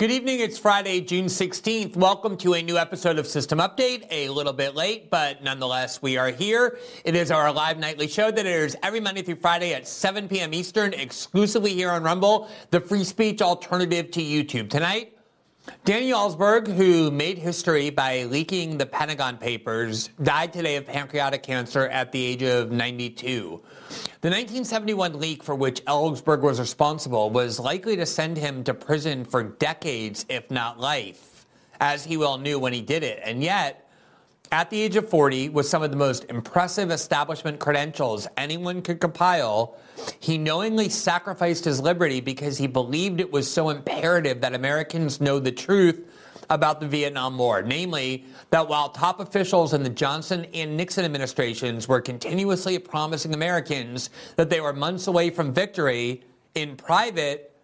Good evening. It's Friday, June 16th. Welcome to a new episode of System Update. A little bit late, but nonetheless, we are here. It is our live nightly show that airs every Monday through Friday at 7 p.m. Eastern, exclusively here on Rumble, the free speech alternative to YouTube. Tonight, Daniel Ellsberg, who made history by leaking the Pentagon Papers, died today of pancreatic cancer at the age of 92. The 1971 leak for which Ellsberg was responsible was likely to send him to prison for decades, if not life, as he well knew when he did it. And yet, at the age of 40, with some of the most impressive establishment credentials anyone could compile, he knowingly sacrificed his liberty because he believed it was so imperative that Americans know the truth about the Vietnam War, namely that while top officials in the Johnson and Nixon administrations were continuously promising Americans that they were months away from victory, in private,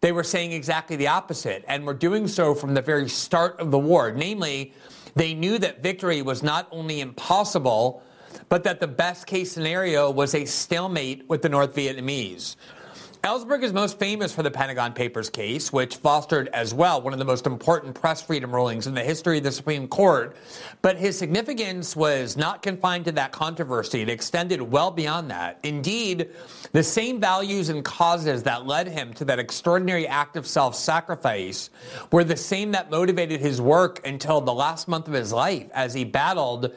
they were saying exactly the opposite and were doing so from the very start of the war. Namely, they knew that victory was not only impossible, but that the best case scenario was a stalemate with the North Vietnamese. Ellsberg is most famous for the Pentagon Papers case, which fostered as well one of the most important press freedom rulings in the history of the Supreme Court. But his significance was not confined to that controversy. It extended well beyond that. Indeed, the same values and causes that led him to that extraordinary act of self sacrifice were the same that motivated his work until the last month of his life as he battled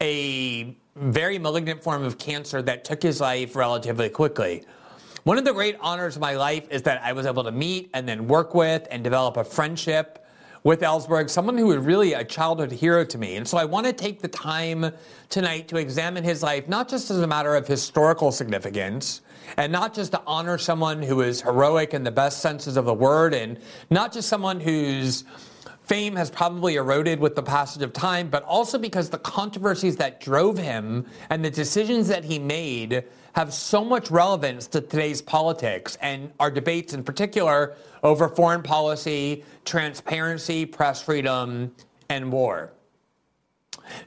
a very malignant form of cancer that took his life relatively quickly. One of the great honors of my life is that I was able to meet and then work with and develop a friendship with Ellsberg, someone who was really a childhood hero to me. And so I want to take the time tonight to examine his life, not just as a matter of historical significance, and not just to honor someone who is heroic in the best senses of the word, and not just someone whose fame has probably eroded with the passage of time, but also because the controversies that drove him and the decisions that he made have so much relevance to today's politics and our debates in particular over foreign policy, transparency, press freedom, and war.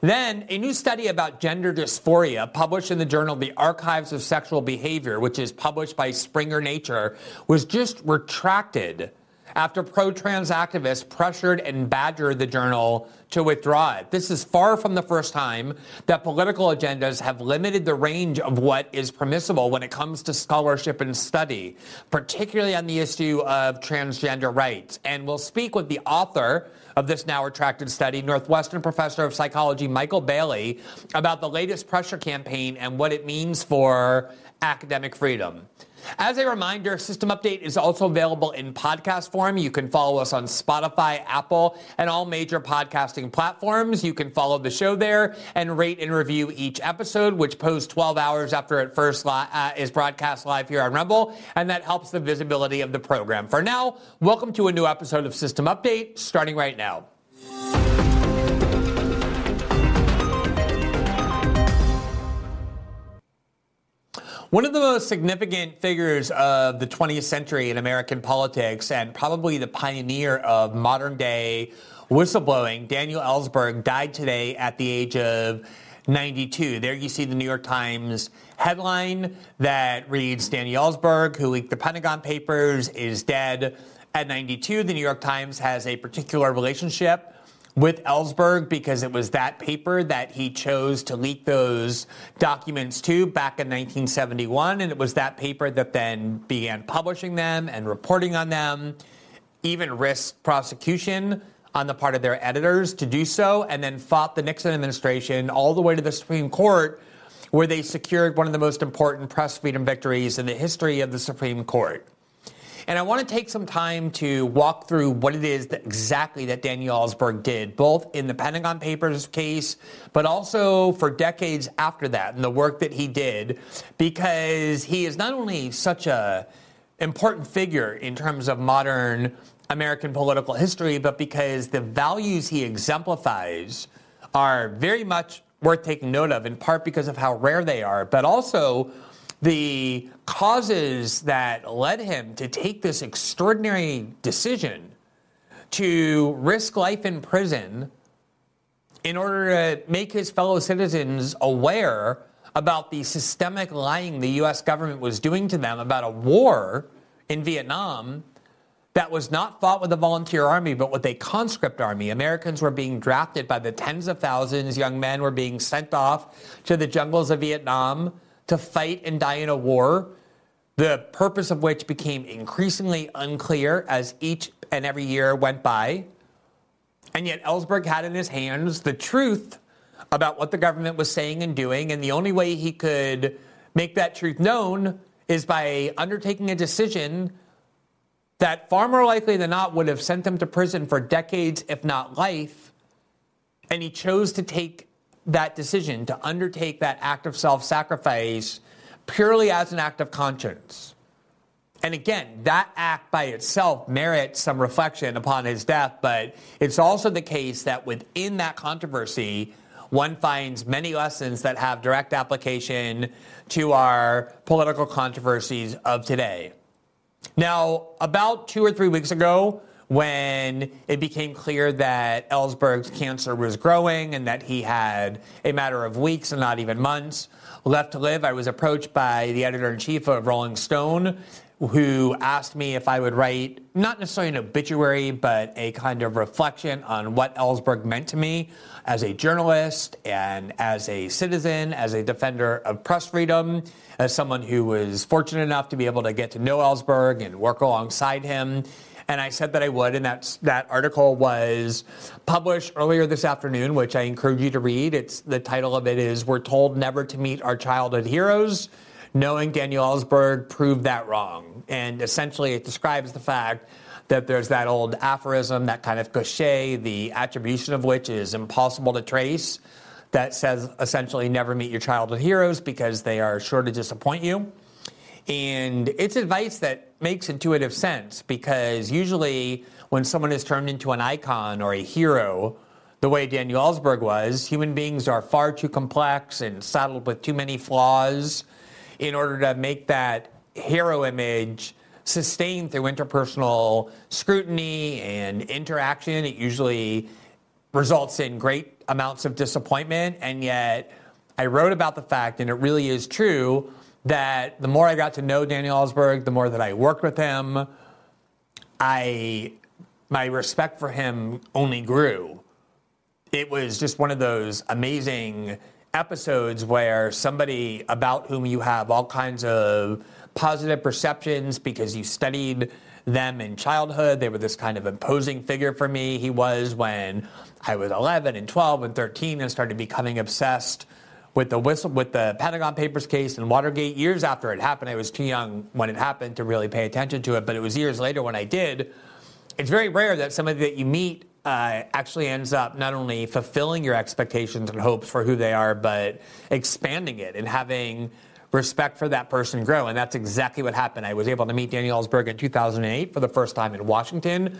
Then, a new study about gender dysphoria published in the journal The Archives of Sexual Behavior, which is published by Springer Nature, was just retracted after pro trans activists pressured and badgered the journal to withdraw it. This is far from the first time that political agendas have limited the range of what is permissible when it comes to scholarship and study, particularly on the issue of transgender rights. And we'll speak with the author of this now retracted study, Northwestern professor of psychology Michael Bailey, about the latest pressure campaign and what it means for academic freedom. As a reminder, System Update is also available in podcast form. You can follow us on Spotify, Apple, and all major podcasting platforms. You can follow the show there and rate and review each episode, which posts 12 hours after it first li- uh, is broadcast live here on Rumble, and that helps the visibility of the program. For now, welcome to a new episode of System Update, starting right now. One of the most significant figures of the 20th century in American politics and probably the pioneer of modern day whistleblowing, Daniel Ellsberg, died today at the age of 92. There you see the New York Times headline that reads Daniel Ellsberg, who leaked the Pentagon Papers, is dead at 92. The New York Times has a particular relationship with Ellsberg because it was that paper that he chose to leak those documents to back in 1971. And it was that paper that then began publishing them and reporting on them, even risked prosecution on the part of their editors to do so, and then fought the Nixon administration all the way to the Supreme Court, where they secured one of the most important press freedom victories in the history of the Supreme Court. And I want to take some time to walk through what it is that exactly that Daniel Ellsberg did, both in the Pentagon Papers case, but also for decades after that, and the work that he did, because he is not only such a important figure in terms of modern American political history, but because the values he exemplifies are very much worth taking note of, in part because of how rare they are, but also the causes that led him to take this extraordinary decision to risk life in prison in order to make his fellow citizens aware about the systemic lying the US government was doing to them about a war in Vietnam that was not fought with a volunteer army, but with a conscript army. Americans were being drafted by the tens of thousands. Young men were being sent off to the jungles of Vietnam to fight and die in a war, the purpose of which became increasingly unclear as each and every year went by. And yet, Ellsberg had in his hands the truth about what the government was saying and doing. And the only way he could make that truth known is by undertaking a decision that far more likely than not would have sent him to prison for decades, if not life. And he chose to take that decision to undertake that act of self sacrifice purely as an act of conscience. And again, that act by itself merits some reflection upon his death, but it's also the case that within that controversy, one finds many lessons that have direct application to our political controversies of today. Now, about two or three weeks ago, when it became clear that Ellsberg's cancer was growing and that he had a matter of weeks and not even months left to live, I was approached by the editor in chief of Rolling Stone who asked me if I would write not necessarily an obituary, but a kind of reflection on what Ellsberg meant to me as a journalist and as a citizen, as a defender of press freedom, as someone who was fortunate enough to be able to get to know Ellsberg and work alongside him and I said that I would. And that that article was published earlier this afternoon, which I encourage you to read. It's the title of it is "We're Told Never to Meet Our Childhood Heroes." Knowing Daniel Ellsberg proved that wrong, and essentially it describes the fact that there's that old aphorism, that kind of cliche, the attribution of which is impossible to trace, that says essentially never meet your childhood heroes because they are sure to disappoint you. And it's advice that makes intuitive sense because usually when someone is turned into an icon or a hero, the way Daniel Ellsberg was, human beings are far too complex and saddled with too many flaws in order to make that hero image sustained through interpersonal scrutiny and interaction. It usually results in great amounts of disappointment. And yet, I wrote about the fact, and it really is true, that the more I got to know Daniel Ellsberg, the more that I worked with him, I my respect for him only grew. It was just one of those amazing episodes where somebody about whom you have all kinds of positive perceptions because you studied them in childhood. They were this kind of imposing figure for me. He was when I was 11 and 12 and 13 and started becoming obsessed with the whistle with the Pentagon Papers case and Watergate years after it happened. I was too young when it happened to really pay attention to it, but it was years later when I did. It's very rare that somebody that you meet uh, actually ends up not only fulfilling your expectations and hopes for who they are, but expanding it and having respect for that person grow. And that's exactly what happened. I was able to meet Daniel Ellsberg in 2008 for the first time in Washington.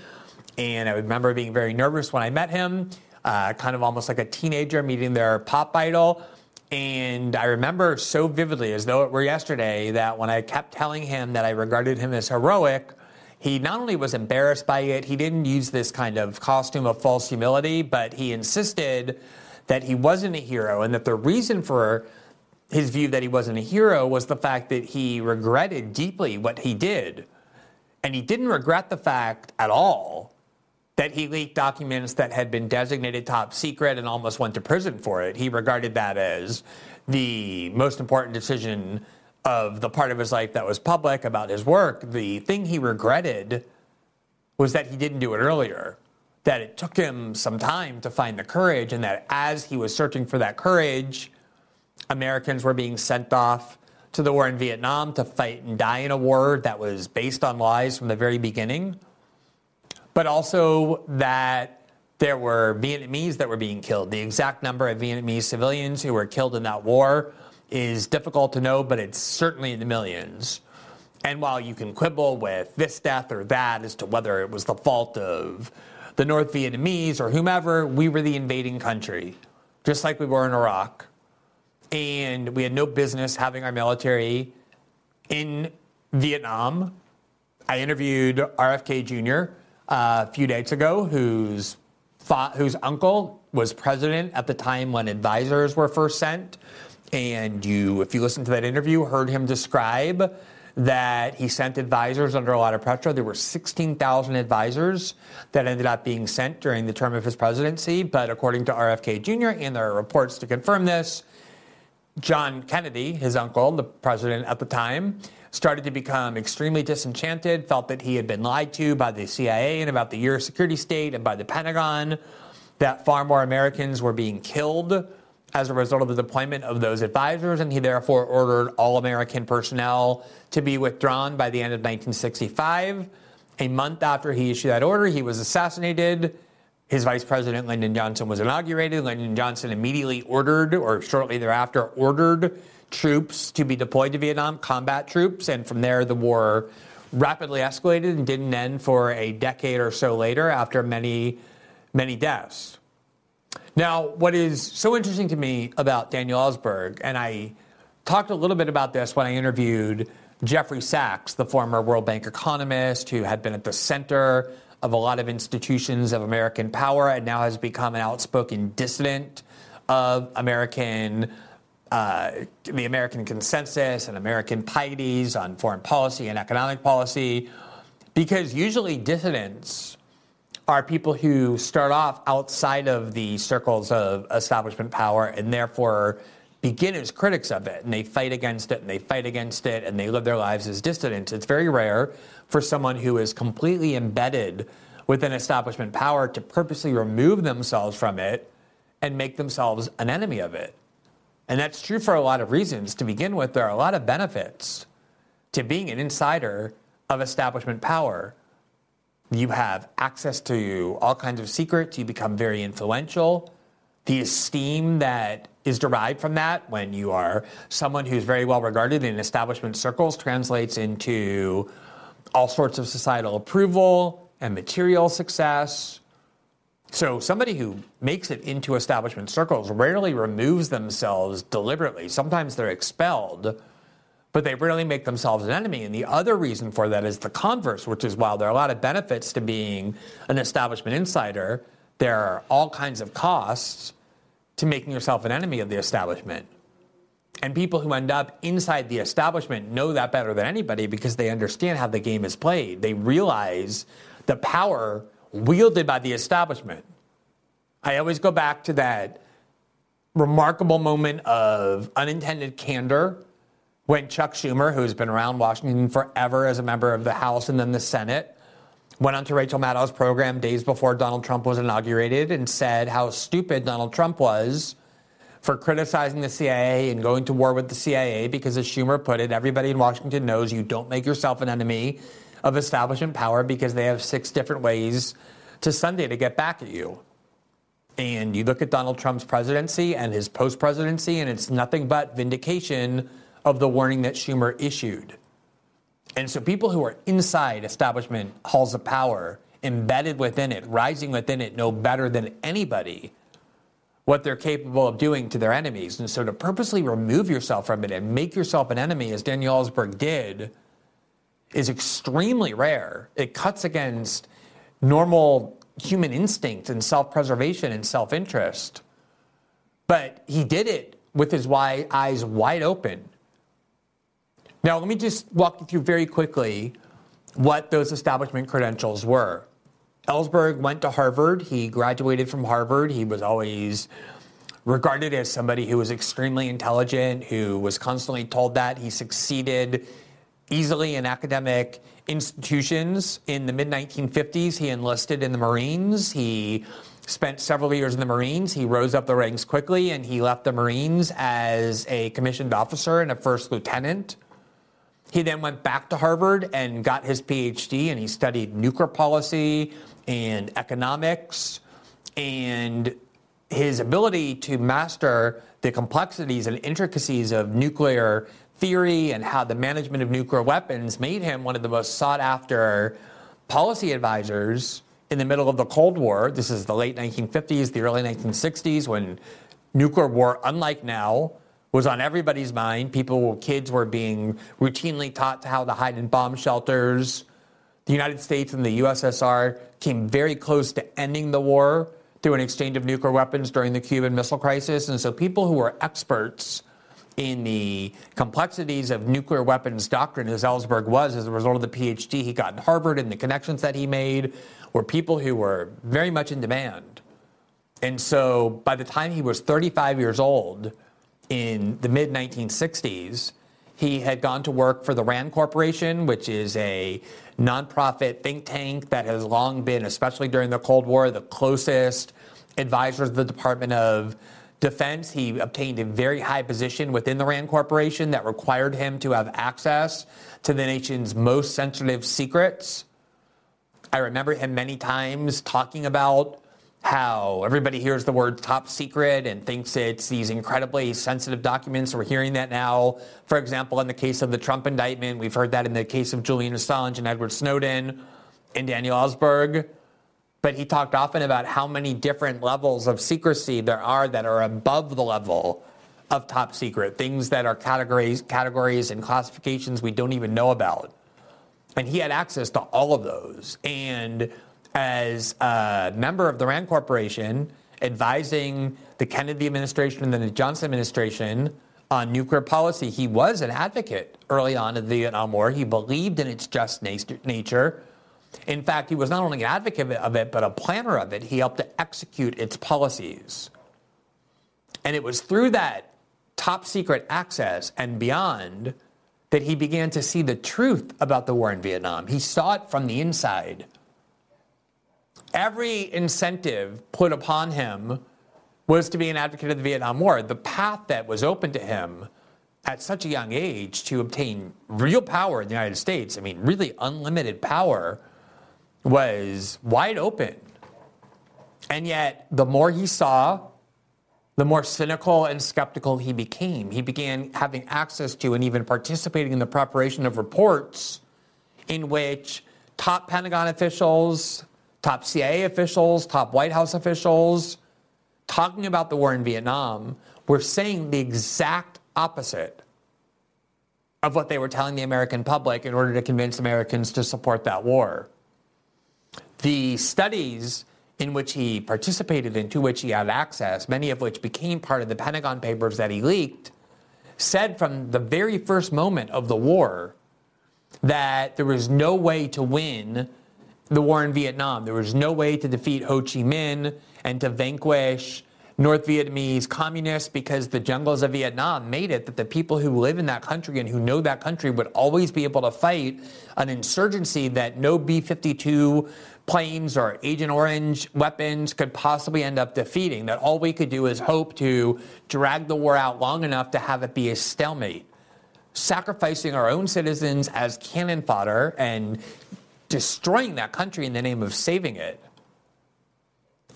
And I remember being very nervous when I met him, uh, kind of almost like a teenager meeting their pop idol. And I remember so vividly, as though it were yesterday, that when I kept telling him that I regarded him as heroic, he not only was embarrassed by it, he didn't use this kind of costume of false humility, but he insisted that he wasn't a hero and that the reason for his view that he wasn't a hero was the fact that he regretted deeply what he did. And he didn't regret the fact at all that he leaked documents that had been designated top secret and almost went to prison for it. He regarded that as the most important decision of the part of his life that was public about his work. The thing he regretted was that he didn't do it earlier, that it took him some time to find the courage, and that as he was searching for that courage, Americans were being sent off to the war in Vietnam to fight and die in a war that was based on lies from the very beginning, but also that there were Vietnamese that were being killed. The exact number of Vietnamese civilians who were killed in that war is difficult to know, but it's certainly in the millions. And while you can quibble with this death or that as to whether it was the fault of the North Vietnamese or whomever, we were the invading country, just like we were in Iraq. And we had no business having our military in Vietnam. I interviewed RFK Jr. A few days ago, whose, whose uncle was president at the time when advisors were first sent. And you, if you listen to that interview, heard him describe that he sent advisors under a lot of pressure. There were 16,000 advisors that ended up being sent during the term of his presidency. But according to RFK Jr., and there are reports to confirm this, John Kennedy, his uncle, the president at the time, started to become extremely disenchanted, felt that he had been lied to by the CIA and about the year security state and by the Pentagon, that far more Americans were being killed as a result of the deployment of those advisors, and he therefore ordered all American personnel to be withdrawn by the end of 1965. A month after he issued that order, he was assassinated. His vice president, Lyndon Johnson, was inaugurated. Lyndon Johnson immediately ordered, or shortly thereafter, ordered troops to be deployed to Vietnam, combat troops, and from there the war rapidly escalated and didn't end for a decade or so later after many, many deaths. Now, what is so interesting to me about Daniel Ellsberg, and I talked a little bit about this when I interviewed Jeffrey Sachs, the former World Bank economist who had been at the center of a lot of institutions of American power and now has become an outspoken dissident of American. Uh, the American consensus and American pieties on foreign policy and economic policy, because usually dissidents are people who start off outside of the circles of establishment power and therefore begin as critics of it and they fight against it and they fight against it and they live their lives as dissidents. It's very rare for someone who is completely embedded within establishment power to purposely remove themselves from it and make themselves an enemy of it. And that's true for a lot of reasons. To begin with, there are a lot of benefits to being an insider of establishment power you have access to all kinds of secrets. You become very influential. The esteem that is derived from that when you are someone who's very well regarded in establishment circles translates into all sorts of societal approval and material success. So, somebody who makes it into establishment circles rarely removes themselves deliberately. Sometimes they're expelled but they rarely make themselves an enemy. And the other reason for that is the converse, which is while there are a lot of benefits to being an establishment insider, there are all kinds of costs to making yourself an enemy of the establishment. And people who end up inside the establishment know that better than anybody because they understand how the game is played. They realize the power wielded by the establishment. I always go back to that remarkable moment of unintended candor when Chuck Schumer, who's been around Washington forever as a member of the House and then the Senate, went onto Rachel Maddow's program days before Donald Trump was inaugurated and said how stupid Donald Trump was for criticizing the CIA and going to war with the CIA because, as Schumer put it, everybody in Washington knows you don't make yourself an enemy of establishment power because they have six different ways to Sunday to get back at you. And you look at Donald Trump's presidency and his post presidency, and it's nothing but vindication of the warning that Schumer issued. And so people who are inside establishment halls of power, embedded within it, rising within it, know better than anybody what they're capable of doing to their enemies. And so to purposely remove yourself from it and make yourself an enemy, as Daniel Ellsberg did, is extremely rare. It cuts against normal human instinct and self preservation and self interest. But he did it with his eyes wide open now, let me just walk you through very quickly what those establishment credentials were. Ellsberg went to Harvard. He graduated from Harvard. He was always regarded as somebody who was extremely intelligent, who was constantly told that. He succeeded easily in academic institutions. In the mid 1950s, he enlisted in the Marines. He spent several years in the Marines. He rose up the ranks quickly and he left the Marines as a commissioned officer and a first lieutenant. He then went back to Harvard and got his PhD and he studied nuclear policy and economics and his ability to master the complexities and intricacies of nuclear theory and how the management of nuclear weapons made him one of the most sought after policy advisors in the middle of the Cold War. This is the late 1950s, the early 1960s, when nuclear war, unlike now, was on everybody's mind. People, kids were being routinely taught how to hide in bomb shelters. The United States and the USSR came very close to ending the war through an exchange of nuclear weapons during the Cuban Missile Crisis. And so people who were experts in the complexities of nuclear weapons doctrine, as Ellsberg was as a result of the PhD he got in Harvard and the connections that he made, were people who were very much in demand. And so by the time he was 35 years old in the mid 1960s, he had gone to work for the RAND Corporation, which is a nonprofit think tank that has long been, especially during the Cold War, the closest advisors of the Department of Defense. He obtained a very high position within the RAND Corporation that required him to have access to the nation's most sensitive secrets. I remember him many times talking about how everybody hears the word top secret and thinks it's these incredibly sensitive documents. We're hearing that now. For example, in the case of the Trump indictment, we've heard that in the case of Julian Assange and Edward Snowden and Daniel Ellsberg. But he talked often about how many different levels of secrecy there are that are above the level of top secret, things that are categories, categories and classifications we don't even know about. And he had access to all of those. And as a member of the RAND Corporation, advising the Kennedy administration and then the Johnson administration on nuclear policy, he was an advocate early on in the Vietnam War. He believed in its just nature. In fact, he was not only an advocate of it, but a planner of it. He helped to execute its policies. And it was through that top secret access and beyond that he began to see the truth about the war in Vietnam. He saw it from the inside. Every incentive put upon him was to be an advocate of the Vietnam War. The path that was open to him at such a young age to obtain real power in the United States, I mean, really unlimited power, was wide open. And yet, the more he saw, the more cynical and skeptical he became. He began having access to and even participating in the preparation of reports in which top Pentagon officials, top CIA officials, top White House officials, talking about the war in Vietnam, were saying the exact opposite of what they were telling the American public in order to convince Americans to support that war. The studies in which he participated and to which he had access, many of which became part of the Pentagon Papers that he leaked, said from the very first moment of the war that there was no way to win the war in Vietnam. There was no way to defeat Ho Chi Minh and to vanquish North Vietnamese communists because the jungles of Vietnam made it that the people who live in that country and who know that country would always be able to fight an insurgency that no B 52 planes or Agent Orange weapons could possibly end up defeating. That all we could do is hope to drag the war out long enough to have it be a stalemate. Sacrificing our own citizens as cannon fodder and destroying that country in the name of saving it.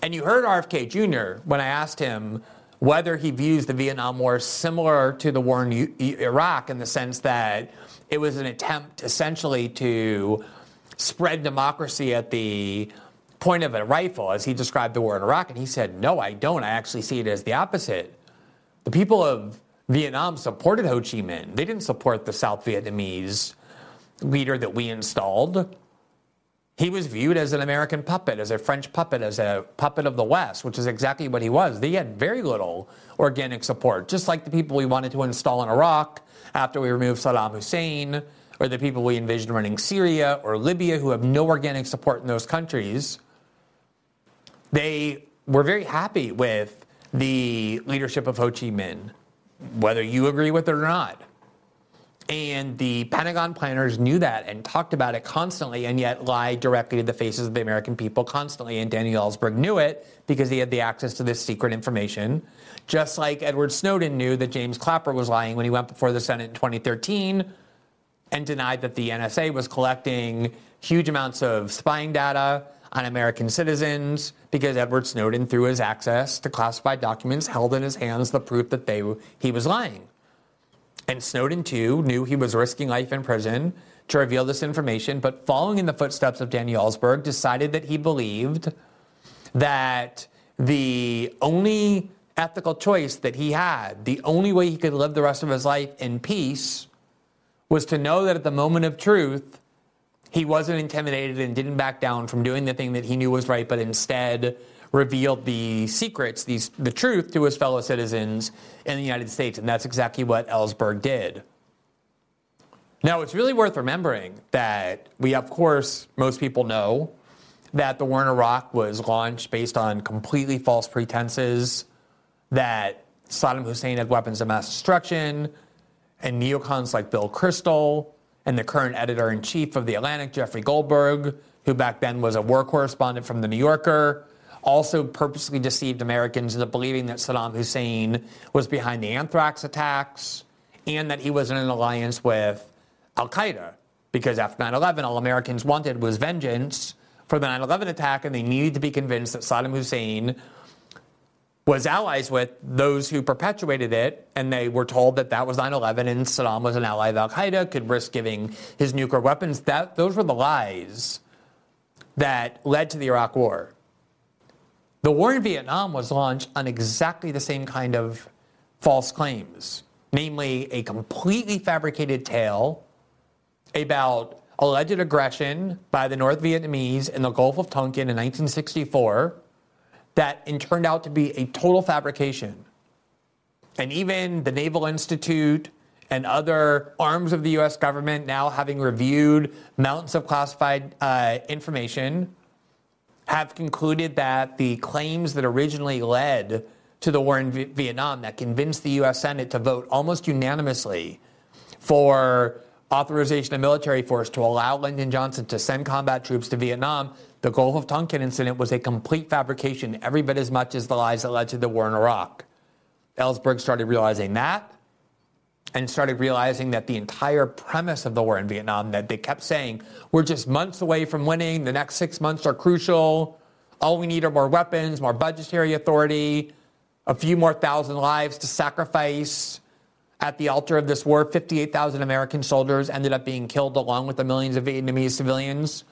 And you heard RFK Jr. when I asked him whether he views the Vietnam War similar to the war in Iraq in the sense that it was an attempt essentially to spread democracy at the point of a rifle, as he described the war in Iraq. And he said, No, I don't. I actually see it as the opposite. The people of Vietnam supported Ho Chi Minh, they didn't support the South Vietnamese leader that we installed. He was viewed as an American puppet, as a French puppet, as a puppet of the West, which is exactly what he was. They had very little organic support, just like the people we wanted to install in Iraq after we removed Saddam Hussein or the people we envisioned running Syria or Libya who have no organic support in those countries, they were very happy with the leadership of Ho Chi Minh, whether you agree with it or not. And the Pentagon planners knew that and talked about it constantly, and yet lied directly to the faces of the American people constantly. And Daniel Ellsberg knew it because he had the access to this secret information. Just like Edward Snowden knew that James Clapper was lying when he went before the Senate in 2013 and denied that the NSA was collecting huge amounts of spying data on American citizens because Edward Snowden, through his access to classified documents, held in his hands the proof that they, he was lying. And Snowden, too, knew he was risking life in prison to reveal this information, but following in the footsteps of Daniel Ellsberg, decided that he believed that the only ethical choice that he had, the only way he could live the rest of his life in peace, was to know that at the moment of truth, he wasn't intimidated and didn't back down from doing the thing that he knew was right, but instead revealed the secrets, these, the truth to his fellow citizens in the United States. And that's exactly what Ellsberg did. Now, it's really worth remembering that we, of course, most people know that the war in Iraq was launched based on completely false pretenses, that Saddam Hussein had weapons of mass destruction, and neocons like Bill Kristol and the current editor in chief of The Atlantic, Jeffrey Goldberg, who back then was a war correspondent from The New Yorker, also purposely deceived Americans into believing that Saddam Hussein was behind the anthrax attacks and that he was in an alliance with Al Qaeda. Because after 9 11, all Americans wanted was vengeance for the 9 11 attack, and they needed to be convinced that Saddam Hussein was allies with those who perpetuated it, and they were told that that was 9/11 and Saddam was an ally of Al Qaeda, could risk giving his nuclear weapons. That those were the lies that led to the Iraq War. The war in Vietnam was launched on exactly the same kind of false claims, namely a completely fabricated tale about alleged aggression by the North Vietnamese in the Gulf of Tonkin in 1964 that turned out to be a total fabrication. And even the Naval Institute and other arms of the US government, now having reviewed mountains of classified uh, information, have concluded that the claims that originally led to the war in v- Vietnam, that convinced the US Senate to vote almost unanimously for authorization of military force to allow Lyndon Johnson to send combat troops to Vietnam, the Gulf of Tonkin incident was a complete fabrication, every bit as much as the lies that led to the war in Iraq. Ellsberg started realizing that and started realizing that the entire premise of the war in Vietnam, that they kept saying, we're just months away from winning, the next six months are crucial, all we need are more weapons, more budgetary authority, a few more thousand lives to sacrifice. At the altar of this war. 58,000 American soldiers ended up being killed along with the millions of Vietnamese civilians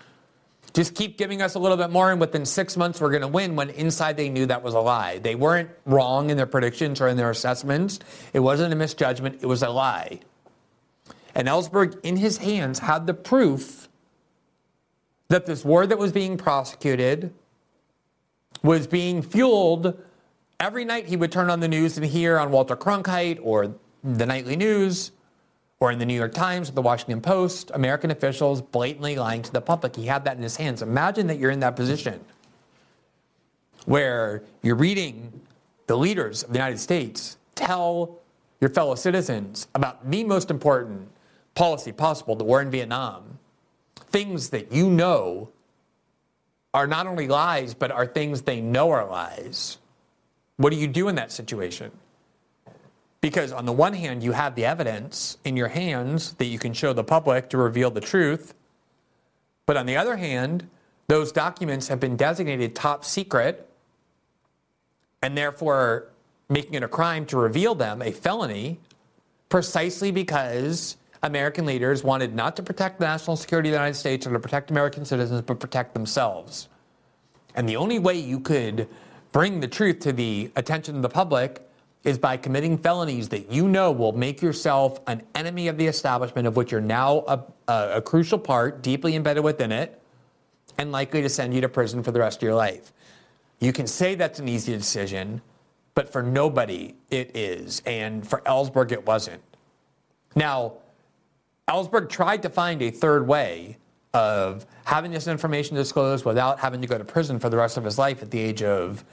just keep giving us a little bit more, and within six months, we're going to win. When inside they knew that was a lie. They weren't wrong in their predictions or in their assessments. It wasn't a misjudgment, it was a lie. And Ellsberg, in his hands, had the proof that this war that was being prosecuted was being fueled. Every night he would turn on the news and hear on Walter Cronkite or the nightly news or in the New York Times or the Washington Post, American officials blatantly lying to the public. He had that in his hands. Imagine that you're in that position where you're reading the leaders of the United States tell your fellow citizens about the most important policy possible, the war in Vietnam, things that you know are not only lies, but are things they know are lies. What do you do in that situation? Because on the one hand, you have the evidence in your hands that you can show the public to reveal the truth. But on the other hand, those documents have been designated top secret and therefore making it a crime to reveal them, a felony, precisely because American leaders wanted not to protect the national security of the United States or to protect American citizens, but protect themselves. And the only way you could bring the truth to the attention of the public is by committing felonies that you know will make yourself an enemy of the establishment of which you're now a, a, a, crucial part, deeply embedded within it, and likely to send you to prison for the rest of your life. You can say that's an easy decision, but for nobody it is. And for Ellsberg, it wasn't. Now, Ellsberg tried to find a third way of having this information disclosed without having to go to prison for the rest of his life at the age of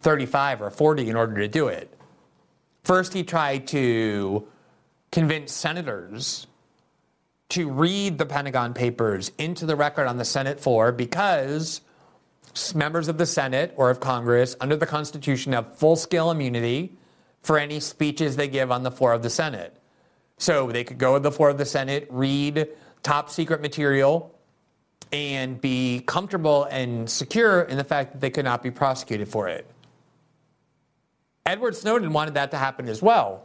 35 or 40 in order to do it. First, he tried to convince senators to read the Pentagon Papers into the record on the Senate floor because members of the Senate or of Congress under the Constitution have full scale immunity for any speeches they give on the floor of the Senate. So they could go to the floor of the Senate, read top secret material, and be comfortable and secure in the fact that they could not be prosecuted for it. Edward Snowden wanted that to happen as well.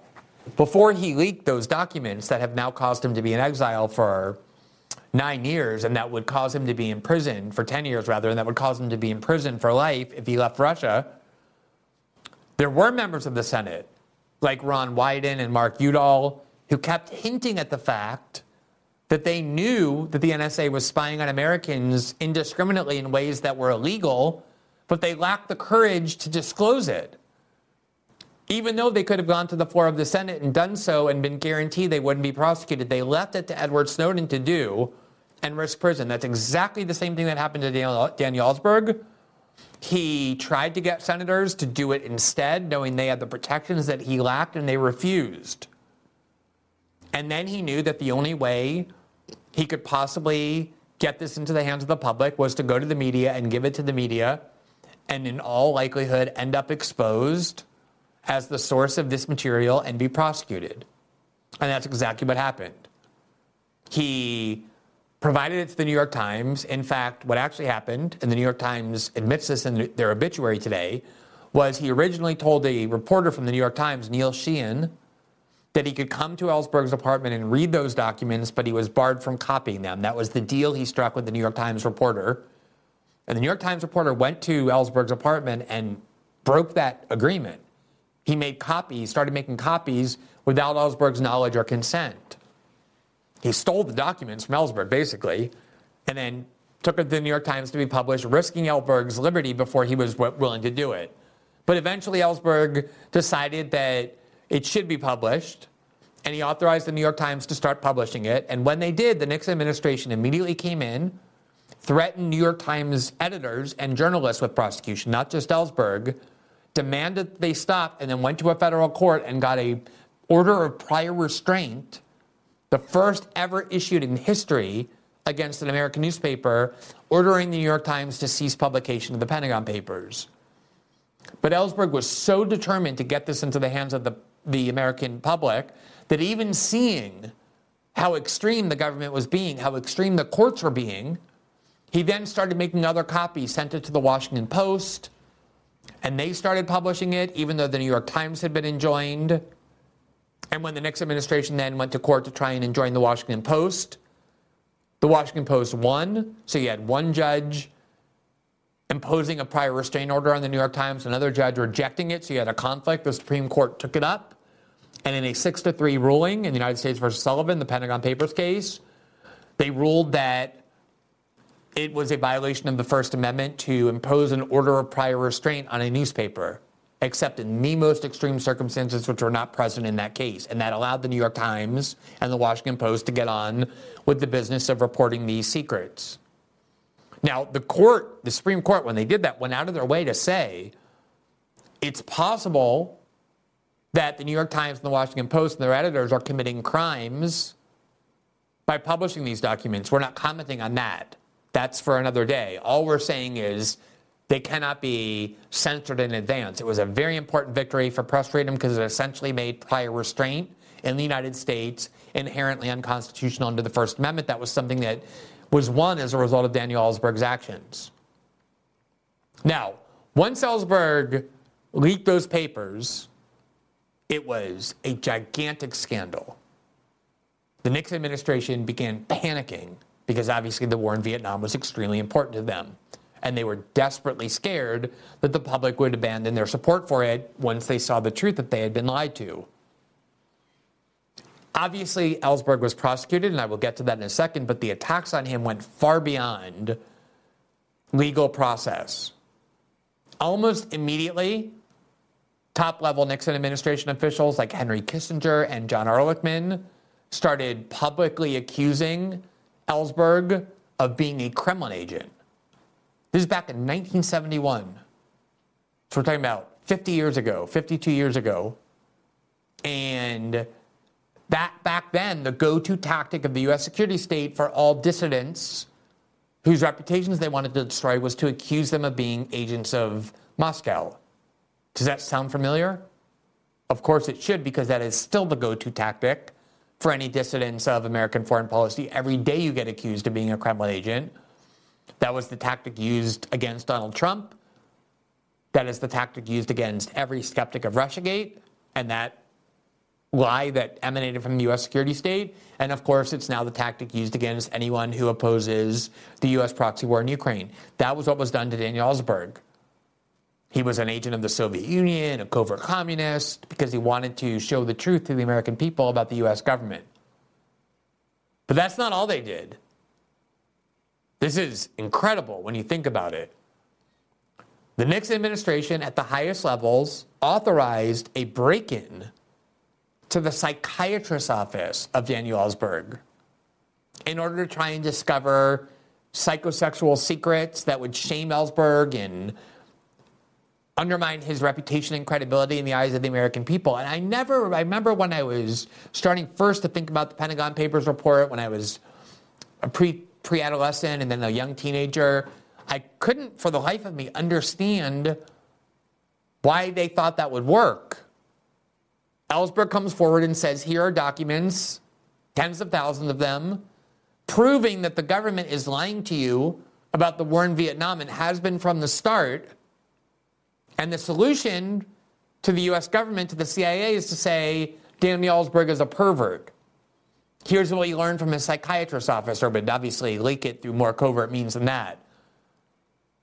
Before he leaked those documents that have now caused him to be in exile for nine years, and that would cause him to be in prison for 10 years, rather, and that would cause him to be in prison for life if he left Russia. There were members of the Senate, like Ron Wyden and Mark Udall, who kept hinting at the fact that they knew that the NSA was spying on Americans indiscriminately in ways that were illegal, but they lacked the courage to disclose it. Even though they could have gone to the floor of the Senate and done so and been guaranteed they wouldn't be prosecuted, they left it to Edward Snowden to do and risk prison. That's exactly the same thing that happened to Daniel, Daniel Ellsberg. He tried to get senators to do it instead, knowing they had the protections that he lacked, and they refused. And then he knew that the only way he could possibly get this into the hands of the public was to go to the media and give it to the media, and in all likelihood, end up exposed as the source of this material and be prosecuted. And that's exactly what happened. He provided it to the New York Times. In fact, what actually happened, and the New York Times admits this in their obituary today, was he originally told a reporter from the New York Times, Neil Sheehan, that he could come to Ellsberg's apartment and read those documents, but he was barred from copying them. That was the deal he struck with the New York Times reporter. And the New York Times reporter went to Ellsberg's apartment and broke that agreement. He made copies, started making copies without Ellsberg's knowledge or consent. He stole the documents from Ellsberg, basically, and then took it to the New York Times to be published, risking Ellsberg's liberty before he was willing to do it. But eventually, Ellsberg decided that it should be published, and he authorized the New York Times to start publishing it. And when they did, the Nixon administration immediately came in, threatened New York Times editors and journalists with prosecution, not just Ellsberg, demanded they stop, and then went to a federal court and got a order of prior restraint the first ever issued in history against an American newspaper, ordering the New York Times to cease publication of the Pentagon Papers. But Ellsberg was so determined to get this into the hands of the, the American public that even seeing how extreme the government was being, how extreme the courts were being, he then started making other copies, sent it to the Washington Post, and they started publishing it, even though the New York Times had been enjoined. And when the Nixon administration then went to court to try and enjoin the Washington Post, the Washington Post won. So you had one judge imposing a prior restraint order on the New York Times, another judge rejecting it. So you had a conflict. The Supreme Court took it up. And in a six to three ruling in the United States versus Sullivan, the Pentagon Papers case, they ruled that it was a violation of the First Amendment to impose an order of prior restraint on a newspaper except in the most extreme circumstances which were not present in that case. And that allowed the New York Times and the Washington Post to get on with the business of reporting these secrets. Now, the court, the Supreme Court, when they did that, went out of their way to say it's possible that the New York Times and the Washington Post and their editors are committing crimes by publishing these documents. We're not commenting on that. That's for another day. All we're saying is they cannot be censored in advance. It was a very important victory for press freedom because it essentially made prior restraint in the United States inherently unconstitutional under the First Amendment. That was something that was won as a result of Daniel Ellsberg's actions. Now, once Ellsberg leaked those papers, it was a gigantic scandal. The Nixon administration began panicking because obviously the war in Vietnam was extremely important to them and they were desperately scared that the public would abandon their support for it once they saw the truth that they had been lied to. Obviously, Ellsberg was prosecuted, and I will get to that in a second, but the attacks on him went far beyond legal process. Almost immediately, top level Nixon administration officials like Henry Kissinger and John Ehrlichman started publicly accusing Ellsberg of being a Kremlin agent. This is back in 1971. So we're talking about 50 years ago, 52 years ago. And that back then, the go to tactic of the US security state for all dissidents whose reputations they wanted to destroy was to accuse them of being agents of Moscow. Does that sound familiar? Of course it should, because that is still the go to tactic for any dissidents of American foreign policy. Every day you get accused of being a Kremlin agent. That was the tactic used against Donald Trump. That is the tactic used against every skeptic of Russiagate. And that lie that emanated from the U.S. security state. And of course, it's now the tactic used against anyone who opposes the U.S. proxy war in Ukraine. That was what was done to Daniel Ellsberg. He was an agent of the Soviet Union, a covert communist, because he wanted to show the truth to the American people about the U.S. government. But that's not all they did. This is incredible when you think about it. The Nixon administration at the highest levels authorized a break in to the psychiatrist's office of Daniel Ellsberg in order to try and discover psychosexual secrets that would shame Ellsberg and undermine his reputation and credibility in the eyes of the American people. And I never, I remember when I was starting first to think about the Pentagon Papers report, when I was a pre pre adolescent and then a young teenager, I couldn't for the life of me understand why they thought that would work. Ellsberg comes forward and says, Here are documents, tens of thousands of them, proving that the government is lying to you about the war in Vietnam and has been from the start. And the solution to the US government, to the CIA, is to say Daniel Ellsberg is a pervert. Here's what he learned from his psychiatrist officer, but obviously leak it through more covert means than that.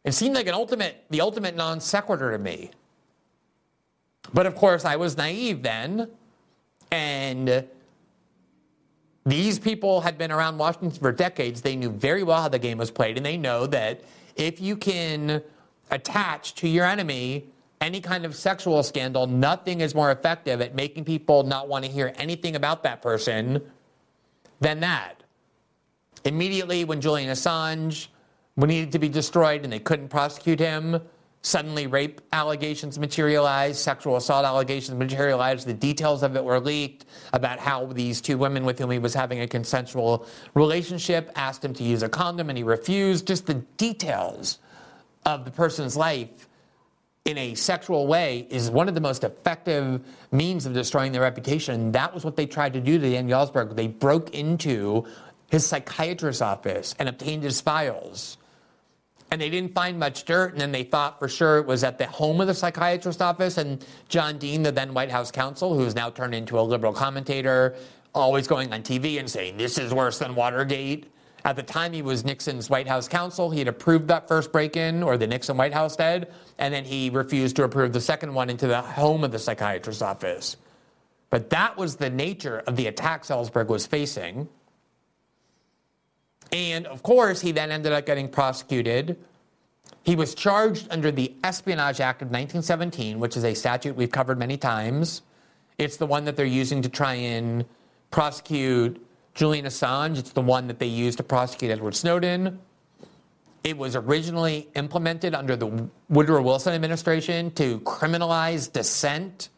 It seemed like an ultimate, the ultimate non sequitur to me. But of course, I was naive then. And these people had been around Washington for decades. They knew very well how the game was played. And they know that if you can attach to your enemy any kind of sexual scandal, nothing is more effective at making people not want to hear anything about that person than that. Immediately, when Julian Assange needed to be destroyed and they couldn't prosecute him, Suddenly, rape allegations materialized, sexual assault allegations materialized. The details of it were leaked about how these two women with whom he was having a consensual relationship asked him to use a condom and he refused. Just the details of the person's life in a sexual way is one of the most effective means of destroying their reputation. And that was what they tried to do to Dan Ellsberg. They broke into his psychiatrist's office and obtained his files and they didn't find much dirt. And then they thought for sure it was at the home of the psychiatrist's office. And John Dean, the then White House counsel, who's now turned into a liberal commentator, always going on TV and saying, This is worse than Watergate. At the time, he was Nixon's White House counsel. He had approved that first break in, or the Nixon White House did, and then he refused to approve the second one into the home of the psychiatrist's office. But that was the nature of the attack Ellsberg was facing. And of course, he then ended up getting prosecuted. He was charged under the Espionage Act of 1917, which is a statute we've covered many times. It's the one that they're using to try and prosecute Julian Assange. It's the one that they used to prosecute Edward Snowden. It was originally implemented under the Woodrow Wilson administration to criminalize dissent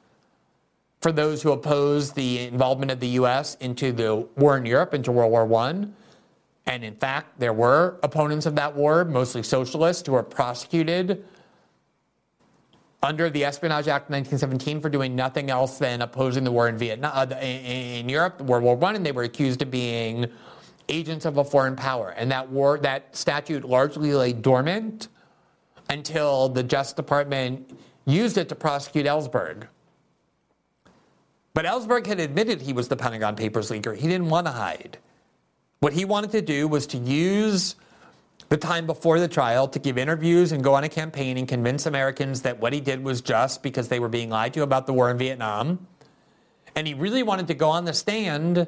for those who oppose the involvement of the U.S. into the war in Europe, into World War I. And in fact, there were opponents of that war, mostly socialists, who were prosecuted under the Espionage Act of 1917 for doing nothing else than opposing the war in Vietnam, uh, in Europe, World War One, and they were accused of being agents of a foreign power. And that war, that statute largely lay dormant until the Justice Department used it to prosecute Ellsberg. But Ellsberg had admitted he was the Pentagon Papers leaker. He didn't want to hide. What he wanted to do was to use the time before the trial to give interviews and go on a campaign and convince Americans that what he did was just because they were being lied to about the war in Vietnam. And he really wanted to go on the stand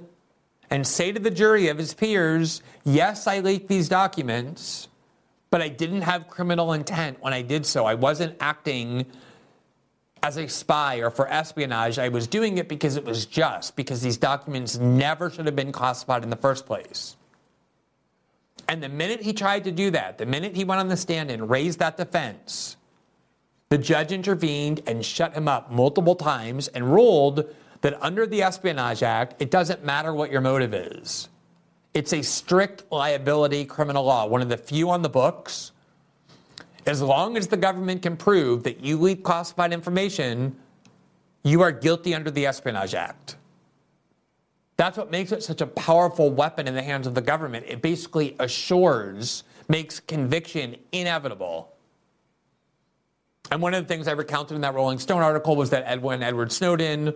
and say to the jury of his peers, yes, I leaked these documents, but I didn't have criminal intent when I did so. I wasn't acting as a spy or for espionage. I was doing it because it was just, because these documents never should have been classified in the first place. And the minute he tried to do that, the minute he went on the stand and raised that defense, the judge intervened and shut him up multiple times and ruled that under the Espionage Act, it doesn't matter what your motive is. It's a strict liability criminal law, one of the few on the books. As long as the government can prove that you leak classified information, you are guilty under the Espionage Act. That's what makes it such a powerful weapon in the hands of the government. It basically assures, makes conviction inevitable. And one of the things I recounted in that Rolling Stone article was that Edwin Edward Snowden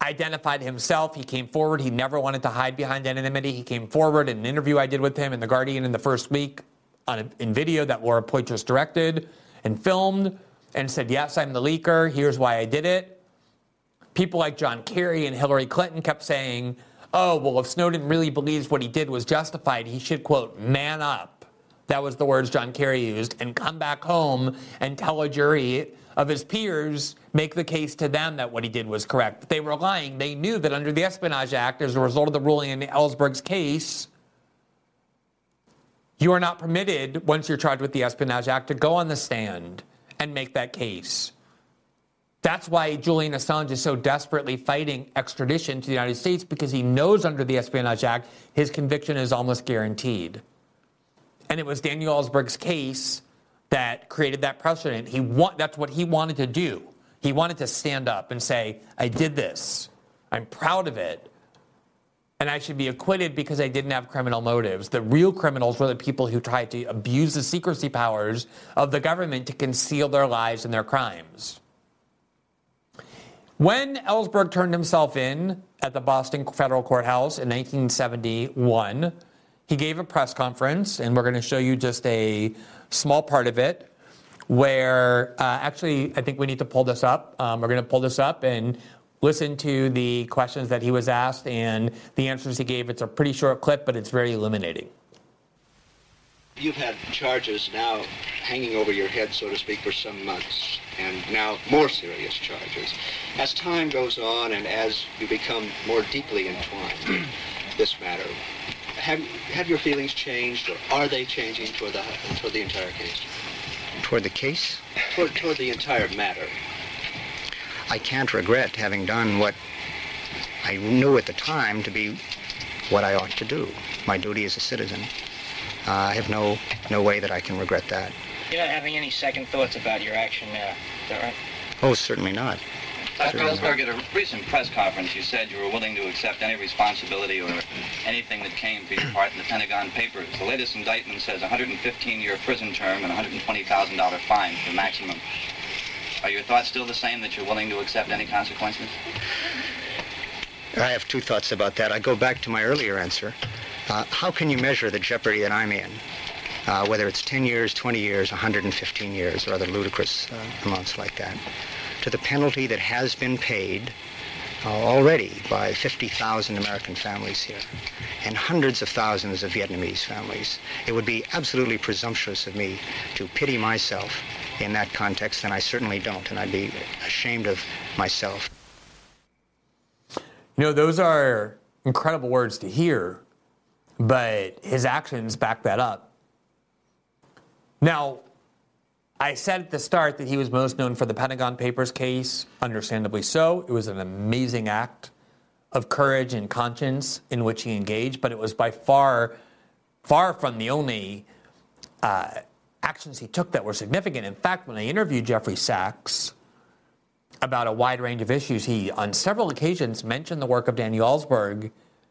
identified himself. He came forward. He never wanted to hide behind anonymity. He came forward in an interview I did with him in The Guardian in the first week on a, in video that Laura Poitras directed and filmed and said, Yes, I'm the leaker. Here's why I did it people like John Kerry and Hillary Clinton kept saying, oh, well, if Snowden really believes what he did was justified, he should, quote, man up. That was the words John Kerry used, and come back home and tell a jury of his peers, make the case to them that what he did was correct. But they were lying. They knew that under the Espionage Act, as a result of the ruling in Ellsberg's case, you are not permitted, once you're charged with the Espionage Act, to go on the stand and make that case. That's why Julian Assange is so desperately fighting extradition to the United States because he knows under the Espionage Act his conviction is almost guaranteed. And it was Daniel Ellsberg's case that created that precedent. He want, that's what he wanted to do. He wanted to stand up and say, I did this. I'm proud of it. And I should be acquitted because I didn't have criminal motives. The real criminals were the people who tried to abuse the secrecy powers of the government to conceal their lies and their crimes. When Ellsberg turned himself in at the Boston Federal Courthouse in 1971, he gave a press conference, and we're going to show you just a small part of it. Where uh, actually, I think we need to pull this up. Um, we're going to pull this up and listen to the questions that he was asked and the answers he gave. It's a pretty short clip, but it's very illuminating. You've had charges now hanging over your head, so to speak, for some months, and now more serious charges. As time goes on and as you become more deeply entwined in this matter, have, have your feelings changed, or are they changing toward the, toward the entire case? Toward the case? Toward, toward the entire matter. I can't regret having done what I knew at the time to be what I ought to do, my duty as a citizen. Uh, I have no no way that I can regret that. You're not having any second thoughts about your action now, is that right? Oh, certainly not. Dr. Ellsberg, at a recent press conference, you said you were willing to accept any responsibility or anything that came for your part in the Pentagon Papers. The latest indictment says a 115-year prison term and $120,000 fine for maximum. Are your thoughts still the same, that you're willing to accept any consequences? I have two thoughts about that. I go back to my earlier answer. Uh, how can you measure the jeopardy that I'm in? Uh, whether it's 10 years, 20 years, 115 years, or other ludicrous uh, amounts like that, to the penalty that has been paid uh, already by 50,000 American families here and hundreds of thousands of Vietnamese families. It would be absolutely presumptuous of me to pity myself in that context, and I certainly don't, and I'd be ashamed of myself. You know, those are incredible words to hear but his actions back that up. Now, I said at the start that he was most known for the Pentagon Papers case, understandably so. It was an amazing act of courage and conscience in which he engaged, but it was by far, far from the only uh, actions he took that were significant. In fact, when I interviewed Jeffrey Sachs about a wide range of issues, he on several occasions mentioned the work of Daniel Ellsberg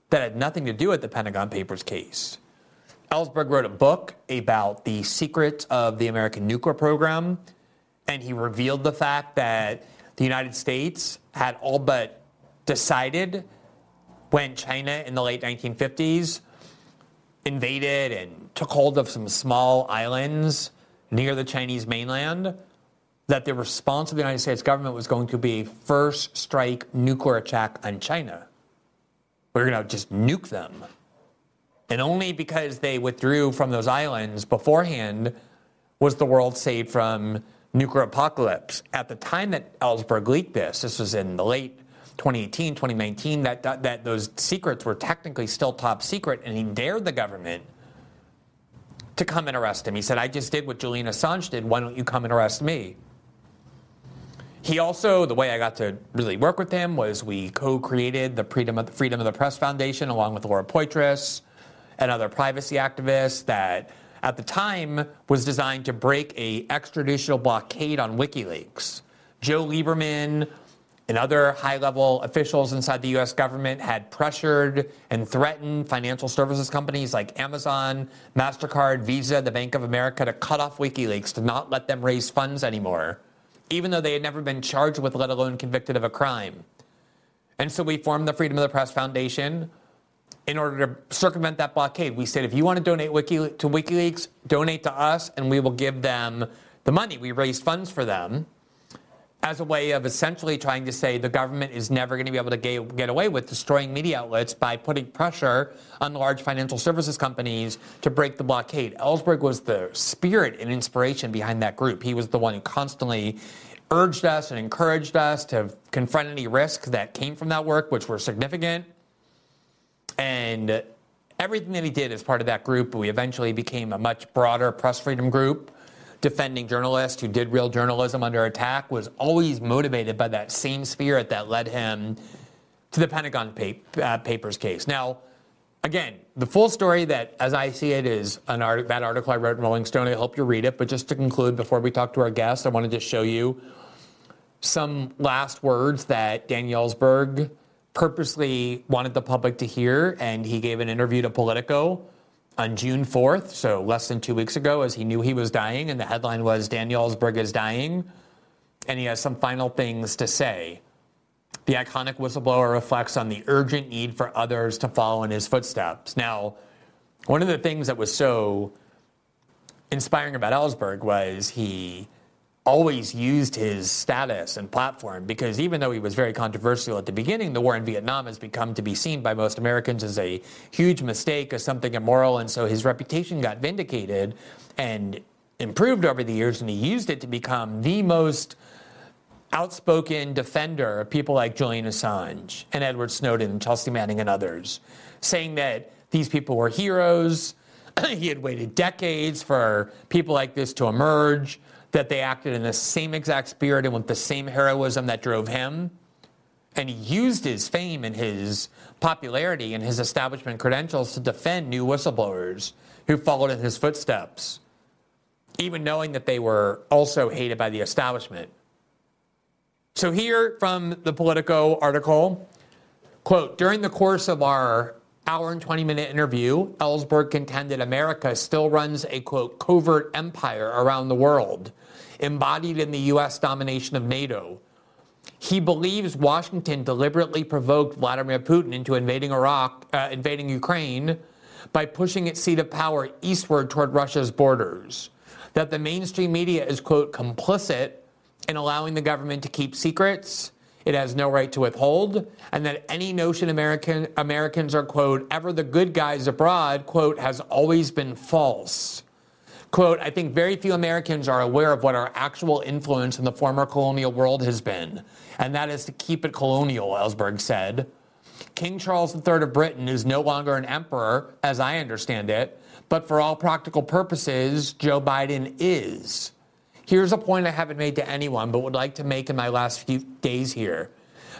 that had nothing to do with the Pentagon Papers case. Ellsberg wrote a book about the secrets of the American nuclear program, and he revealed the fact that the United States had all but decided when China in the late 1950s invaded and took hold of some small islands near the Chinese mainland that the response of the United States government was going to be a first strike nuclear attack on China. We're going to just nuke them. And only because they withdrew from those islands beforehand was the world saved from nuclear apocalypse. At the time that Ellsberg leaked this, this was in the late 2018, 2019, that, that, that those secrets were technically still top secret, and he dared the government to come and arrest him. He said, I just did what Julian Assange did. Why don't you come and arrest me? He also, the way I got to really work with him was we co-created the Freedom of the, Freedom of the Press Foundation along with Laura Poitras and other privacy activists that at the time was designed to break a extrajudicial blockade on WikiLeaks. Joe Lieberman and other high-level officials inside the U.S. government had pressured and threatened financial services companies like Amazon, Mastercard, Visa, the Bank of America to cut off WikiLeaks to not let them raise funds anymore even though they had never been charged with, let alone convicted of a crime. And so we formed the Freedom of the Press Foundation in order to circumvent that blockade. We said, if you want to donate Wiki, to WikiLeaks, donate to us, and we will give them the money. We raised funds for them as a way of essentially trying to say the government is never going to be able to get, get away with destroying media outlets by putting pressure on large financial services companies to break the blockade. Ellsberg was the spirit and inspiration behind that group. He was the one who constantly urged us and encouraged us to confront any risks that came from that work, which were significant. And everything that he did as part of that group, we eventually became a much broader press freedom group defending journalists who did real journalism under attack was always motivated by that same spirit that led him to the Pentagon uh, Papers case. Now, again, the full story that, as I see it, is an art- that article I wrote in Rolling Stone. I hope you read it. But just to conclude, before we talk to our guest, I wanted to show you some last words that Dan Ellsberg purposely wanted the public to hear, and he gave an interview to Politico on June 4th, so less than two weeks ago, as he knew he was dying, and the headline was Daniel Ellsberg is dying, and he has some final things to say. The iconic whistleblower reflects on the urgent need for others to follow in his footsteps. Now, one of the things that was so inspiring about Ellsberg was he always used his status and platform because even though he was very controversial at the beginning, the war in Vietnam has become to be seen by most Americans as a huge mistake, as something immoral. And so his reputation got vindicated and improved over the years, and he used it to become the most outspoken defender of people like Julian Assange and Edward Snowden and Chelsea Manning and others, saying that these people were heroes. he had waited decades for people like this to emerge that they acted in the same exact spirit and with the same heroism that drove him. And he used his fame and his popularity and his establishment credentials to defend new whistleblowers who followed in his footsteps, even knowing that they were also hated by the establishment. So, here from the Politico article quote, during the course of our hour and 20 minute interview, Ellsberg contended America still runs a quote, covert empire around the world embodied in the U.S. domination of NATO. He believes Washington deliberately provoked Vladimir Putin into invading Iraq, uh, invading Ukraine, by pushing its seat of power eastward toward Russia's borders. That the mainstream media is, quote, complicit in allowing the government to keep secrets it has no right to withhold, and that any notion American, Americans are, quote, ever the good guys abroad, quote, has always been false. Quote, I think very few Americans are aware of what our actual influence in the former colonial world has been, and that is to keep it colonial, Ellsberg said. King Charles III of Britain is no longer an emperor, as I understand it, but for all practical purposes, Joe Biden is. Here's a point I haven't made to anyone, but would like to make in my last few days here.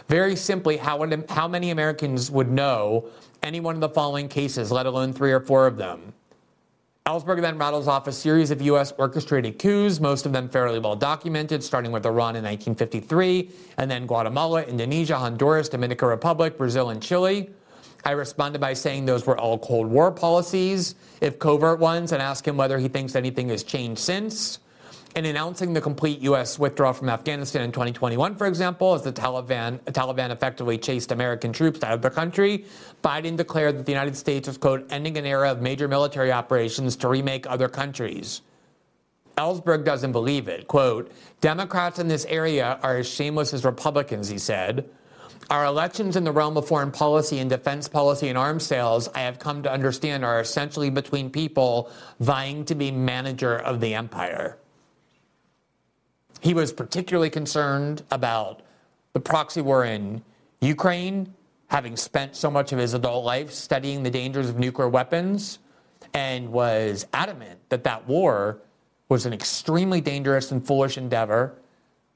Very simply, how, would, how many Americans would know any one of the following cases, let alone three or four of them? Ellsberg then rattles off a series of U.S. orchestrated coups, most of them fairly well documented, starting with Iran in 1953, and then Guatemala, Indonesia, Honduras, Dominican Republic, Brazil, and Chile. I responded by saying those were all Cold War policies, if covert ones, and asked him whether he thinks anything has changed since in announcing the complete U.S. withdrawal from Afghanistan in 2021, for example, as the Taliban, Taliban effectively chased American troops out of the country, Biden declared that the United States was, quote, ending an era of major military operations to remake other countries. Ellsberg doesn't believe it. Quote, Democrats in this area are as shameless as Republicans, he said. Our elections in the realm of foreign policy and defense policy and arms sales, I have come to understand, are essentially between people vying to be manager of the empire. He was particularly concerned about the proxy war in Ukraine, having spent so much of his adult life studying the dangers of nuclear weapons, and was adamant that that war was an extremely dangerous and foolish endeavor,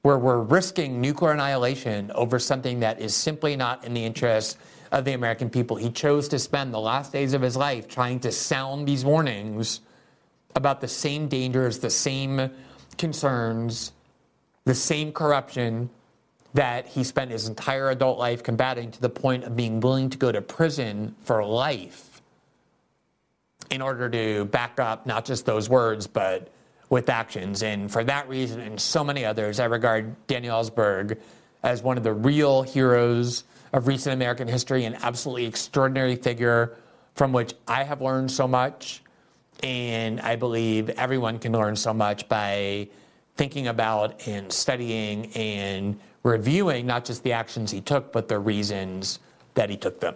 where we're risking nuclear annihilation over something that is simply not in the interest of the American people. He chose to spend the last days of his life trying to sound these warnings about the same dangers, the same concerns, the same corruption that he spent his entire adult life combating to the point of being willing to go to prison for life in order to back up not just those words, but with actions. And for that reason and so many others, I regard Daniel Ellsberg as one of the real heroes of recent American history, an absolutely extraordinary figure from which I have learned so much. And I believe everyone can learn so much by thinking about and studying and reviewing not just the actions he took, but the reasons that he took them.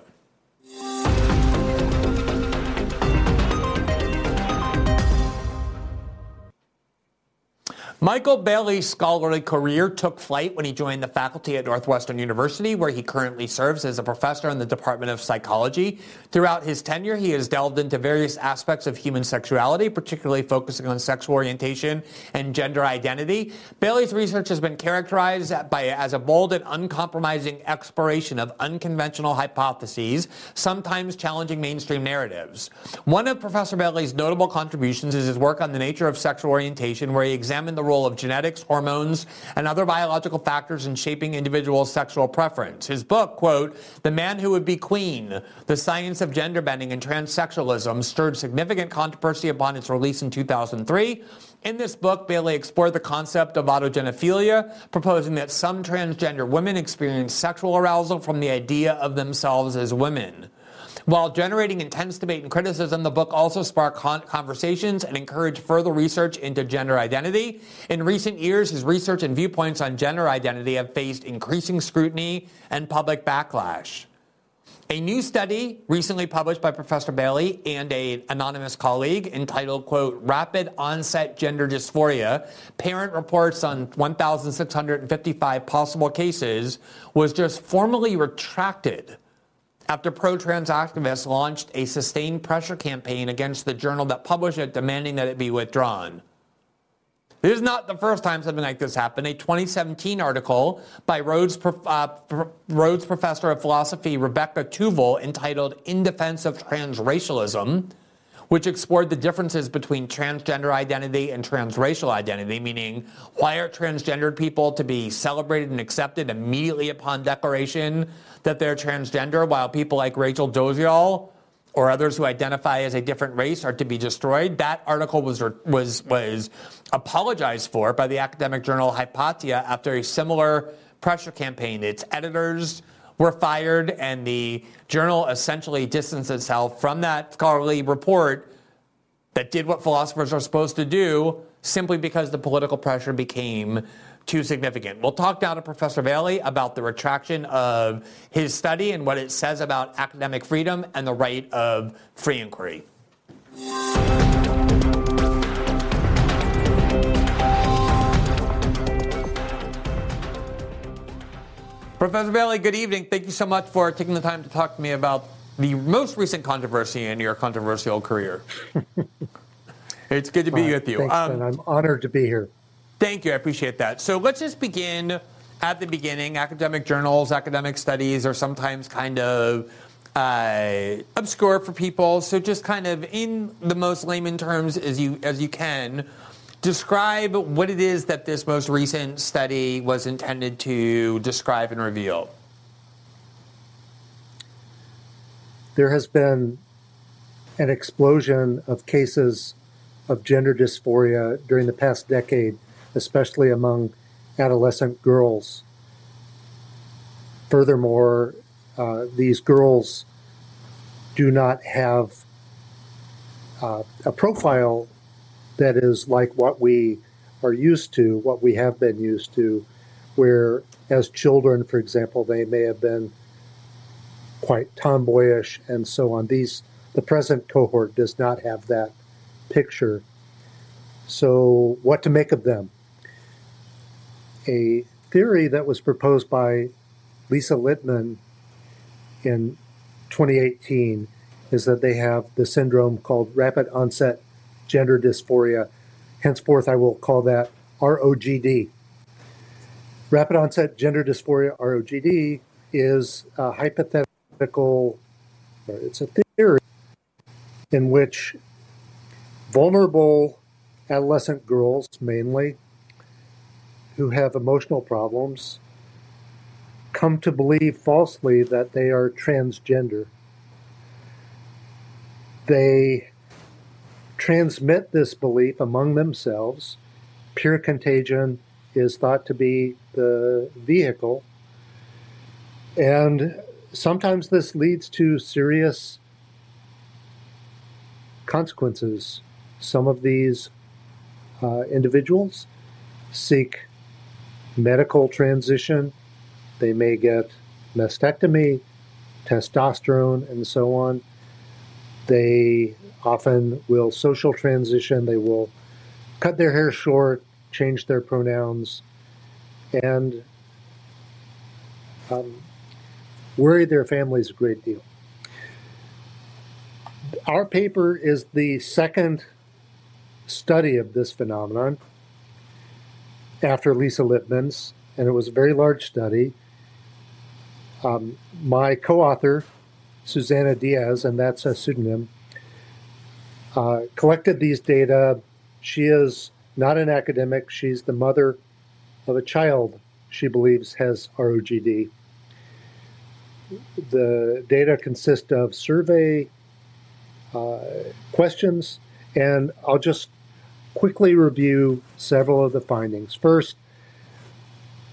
Michael Bailey's scholarly career took flight when he joined the faculty at Northwestern University, where he currently serves as a professor in the Department of Psychology. Throughout his tenure, he has delved into various aspects of human sexuality, particularly focusing on sexual orientation and gender identity. Bailey's research has been characterized by, as a bold and uncompromising exploration of unconventional hypotheses, sometimes challenging mainstream narratives. One of Professor Bailey's notable contributions is his work on the nature of sexual orientation, where he examined the role of genetics, hormones, and other biological factors in shaping individuals' sexual preference. His book, quote, The Man Who Would Be Queen, The Science of Gender Bending and Transsexualism, stirred significant controversy upon its release in 2003. In this book, Bailey explored the concept of autogynephilia, proposing that some transgender women experience sexual arousal from the idea of themselves as women. While generating intense debate and criticism, the book also sparked conversations and encouraged further research into gender identity. In recent years, his research and viewpoints on gender identity have faced increasing scrutiny and public backlash. A new study recently published by Professor Bailey and an anonymous colleague entitled, quote, Rapid Onset Gender Dysphoria, Parent Reports on 1,655 Possible Cases, was just formally retracted after pro trans activists launched a sustained pressure campaign against the journal that published it, demanding that it be withdrawn. This is not the first time something like this happened. A 2017 article by Rhodes, uh, Rhodes professor of philosophy Rebecca Tuvel entitled In Defense of Transracialism which explored the differences between transgender identity and transracial identity, meaning why are transgendered people to be celebrated and accepted immediately upon declaration that they're transgender, while people like Rachel Dolezal or others who identify as a different race are to be destroyed. That article was was was apologized for by the academic journal Hypatia after a similar pressure campaign. Its editors were fired, and the journal essentially distanced itself from that scholarly report that did what philosophers are supposed to do simply because the political pressure became too significant. We'll talk now to Professor Bailey about the retraction of his study and what it says about academic freedom and the right of free inquiry. Professor Bailey, good evening. Thank you so much for taking the time to talk to me about the most recent controversy in your controversial career. it's good to be with you. Thanks, um, I'm honored to be here. Thank you. I appreciate that. So let's just begin at the beginning. Academic journals, academic studies are sometimes kind of uh, obscure for people. So just kind of in the most layman terms as you as you can, describe what it is that this most recent study was intended to describe and reveal. There has been an explosion of cases of gender dysphoria during the past decade, especially among adolescent girls. Furthermore, uh, these girls do not have uh, a profile that is like what we are used to, what we have been used to, where as children, for example, they may have been quite tomboyish and so on. These the present cohort does not have that picture. So, what to make of them? A theory that was proposed by Lisa Littman in 2018 is that they have the syndrome called rapid onset gender dysphoria. Henceforth, I will call that ROGD. rapid onset gender dysphoria, ROGD, is a hypothetical, it's a theory in which vulnerable adolescent girls, mainly, who have emotional problems, come to believe falsely that they are transgender. They transmit this belief among themselves. Pure contagion is thought to be the vehicle. And sometimes this leads to serious consequences. Some of these uh, individuals seek medical transition. They may get mastectomy, testosterone, and so on. They often will social transition. They will cut their hair short, change their pronouns, and um, worry their families a great deal. Our paper is the second study of this phenomenon after Lisa Littman's, and it was a very large study. Um, my co author, Suzanna Diaz, and that's a pseudonym, uh, collected these data. She is not an academic, she's the mother of a child she believes has ROGD. The data consist of survey uh, questions, and I'll just quickly review several of the findings. First,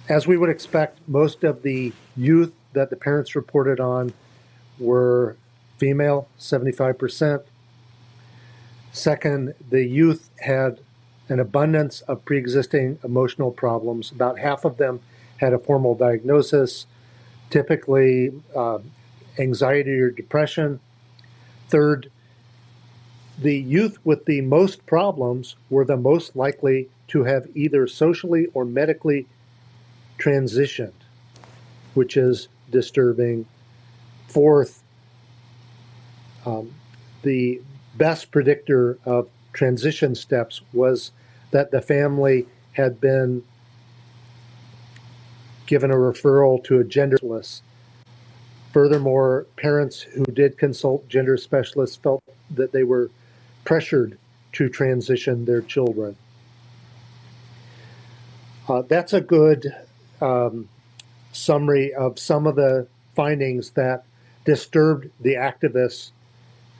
as we would expect, most of the youth that the parents reported on were female, 75%. Second, the youth had an abundance of pre existing emotional problems. About half of them had a formal diagnosis, typically uh, anxiety or depression. Third, the youth with the most problems were the most likely to have either socially or medically transitioned, which is disturbing. Fourth, um, the best predictor of transition steps was that the family had been given a referral to a gender specialist. Furthermore, parents who did consult gender specialists felt that they were pressured to transition their children. Uh, that's a good um, summary of some of the findings that disturbed the activists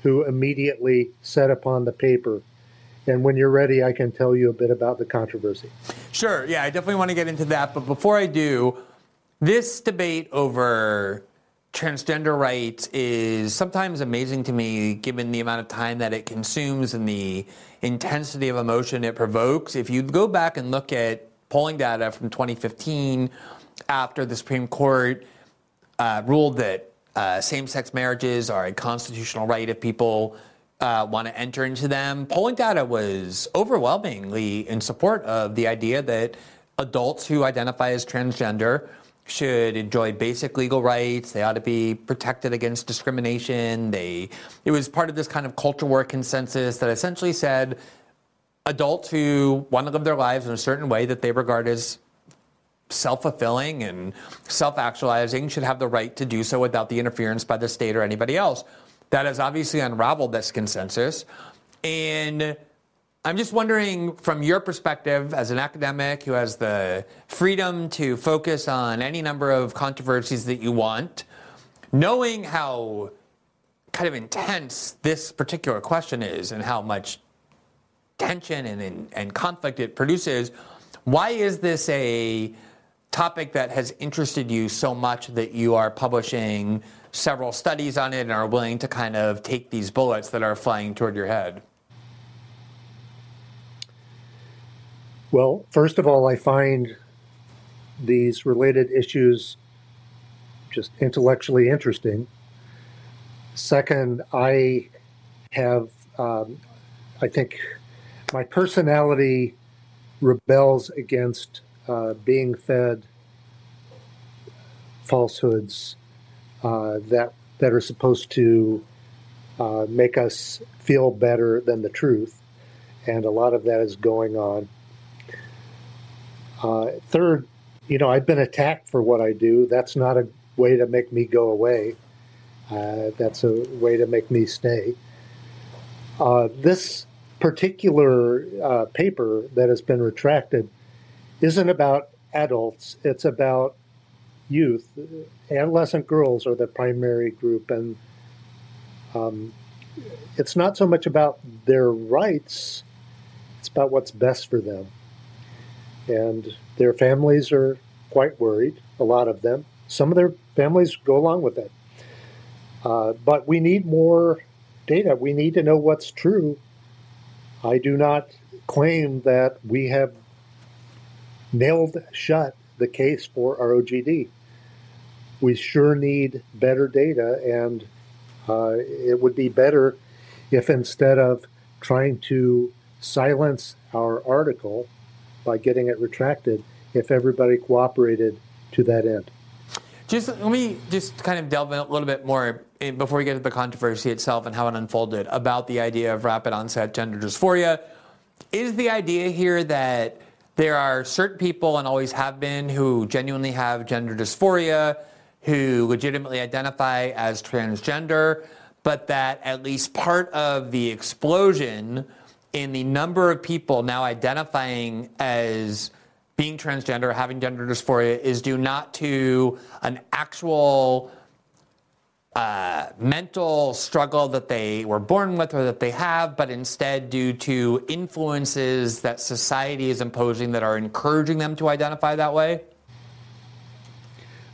who immediately set upon the paper. And when you're ready, I can tell you a bit about the controversy. Sure. Yeah, I definitely want to get into that. But before I do, this debate over transgender rights is sometimes amazing to me given the amount of time that it consumes and the intensity of emotion it provokes. If you go back and look at polling data from 2015 after the Supreme Court uh, ruled that uh, same sex marriages are a constitutional right if people uh, want to enter into them, polling data was overwhelmingly in support of the idea that adults who identify as transgender should enjoy basic legal rights. They ought to be protected against discrimination. They, it was part of this kind of culture war consensus that essentially said adults who want to live their lives in a certain way that they regard as self-fulfilling and self-actualizing should have the right to do so without the interference by the state or anybody else. That has obviously unraveled this consensus. And I'm just wondering, from your perspective as an academic who has the freedom to focus on any number of controversies that you want, knowing how kind of intense this particular question is and how much tension and, and, and conflict it produces, why is this a topic that has interested you so much that you are publishing several studies on it and are willing to kind of take these bullets that are flying toward your head? Well, first of all, I find these related issues just intellectually interesting. Second, I have, um, I think my personality rebels against uh, being fed falsehoods uh, that that are supposed to uh, make us feel better than the truth, and a lot of that is going on. Uh, third, you know, I've been attacked for what I do. That's not a way to make me go away. Uh, that's a way to make me stay. Uh, this particular paper that has been retracted isn't about adults, it's about youth. Adolescent girls are the primary group, and um, it's not so much about their rights, it's about what's best for them. And their families are quite worried, a lot of them. Some of their families go along with it. Uh, but we need more data. We need to know what's true. I do not claim that we have nailed shut the case for ROGD. We sure need better data, and uh, it would be better if instead of trying to silence our article by getting it retracted, if everybody cooperated to that end. Just let me just kind of delve in a little bit more in, before we get to the controversy itself and how it unfolded about the idea of rapid onset gender dysphoria. Is the idea here that there are certain people and always have been who genuinely have gender dysphoria, who legitimately identify as transgender, but that at least part of the explosion in the number of people now identifying as being transgender, having gender dysphoria, is due not to an actual uh, mental struggle that they were born with or that they have, but instead due to influences that society is imposing that are encouraging them to identify that way?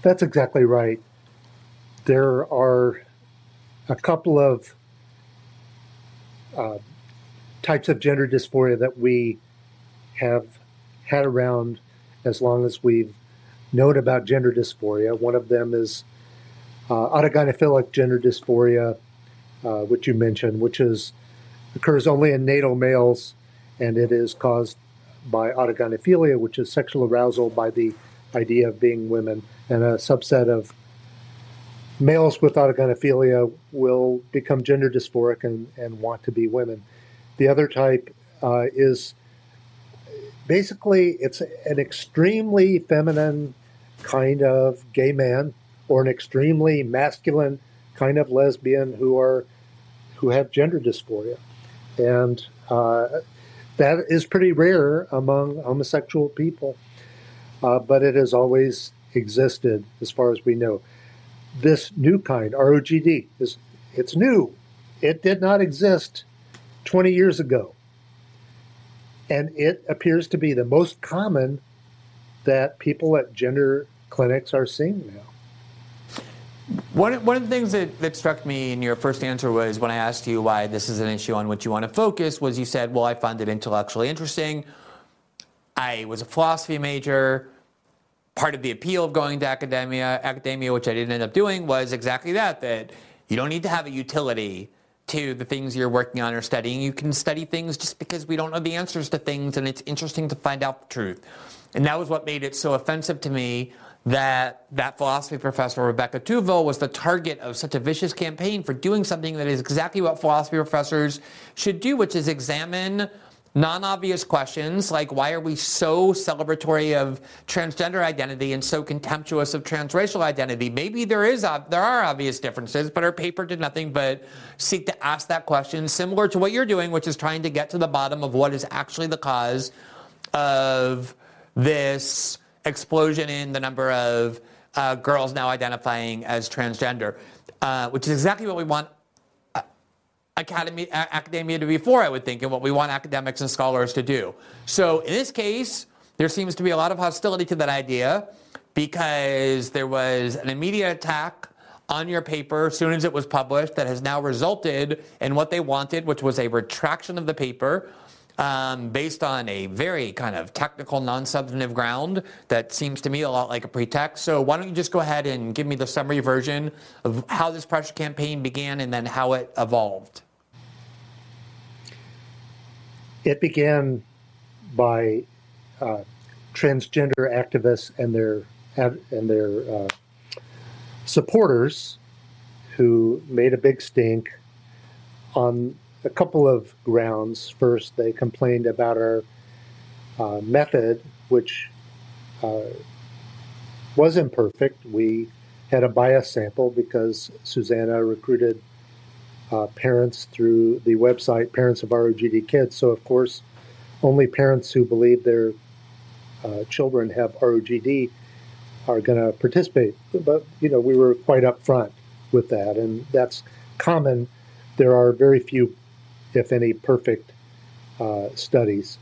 That's exactly right. There are a couple of uh, types of gender dysphoria that we have had around as long as we've known about gender dysphoria. One of them is uh, autogynephilic gender dysphoria, uh, which you mentioned, which is occurs only in natal males, and it is caused by autogynephilia, which is sexual arousal by the idea of being women, and a subset of males with autogynephilia will become gender dysphoric and, and want to be women. The other type uh, is basically it's an extremely feminine kind of gay man or an extremely masculine kind of lesbian who are who have gender dysphoria, and uh, that is pretty rare among homosexual people. Uh, but it has always existed, as far as we know. This new kind, ROGD, is it's new. It did not exist 20 years ago. And it appears to be the most common that people at gender clinics are seeing now. One, one of the things that, that struck me in your first answer was when I asked you why this is an issue on which you want to focus, was you said, Well, I find it intellectually interesting. I was a philosophy major. Part of the appeal of going to academia, academia, which I didn't end up doing, was exactly that, that you don't need to have a utility to the things you're working on or studying. You can study things just because we don't know the answers to things, and it's interesting to find out the truth. And that was what made it so offensive to me that that philosophy professor, Rebecca Tuvel, was the target of such a vicious campaign for doing something that is exactly what philosophy professors should do, which is examine non obvious questions like why are we so celebratory of transgender identity and so contemptuous of transracial identity? Maybe there is there are obvious differences, but our paper did nothing but seek to ask that question, similar to what you're doing, which is trying to get to the bottom of what is actually the cause of this explosion in the number of uh, girls now identifying as transgender, uh, which is exactly what we want academy, academia to be for, I would think, and what we want academics and scholars to do. So in this case, there seems to be a lot of hostility to that idea because there was an immediate attack on your paper as soon as it was published that has now resulted in what they wanted, which was a retraction of the paper. Um, based on a very kind of technical, non substantive ground that seems to me a lot like a pretext. So, why don't you just go ahead and give me the summary version of how this pressure campaign began and then how it evolved? it began by uh, transgender activists and their and their uh, supporters who made a big stink on a couple of grounds. First, they complained about our uh, method, which uh, was imperfect. We had a bias sample because Suzanna recruited uh, parents through the website Parents of ROGD Kids. So, of course, only parents who believe their uh, children have ROGD are going to participate. But, you know, we were quite upfront with that, and that's common. There are very few, if any, perfect uh, studies.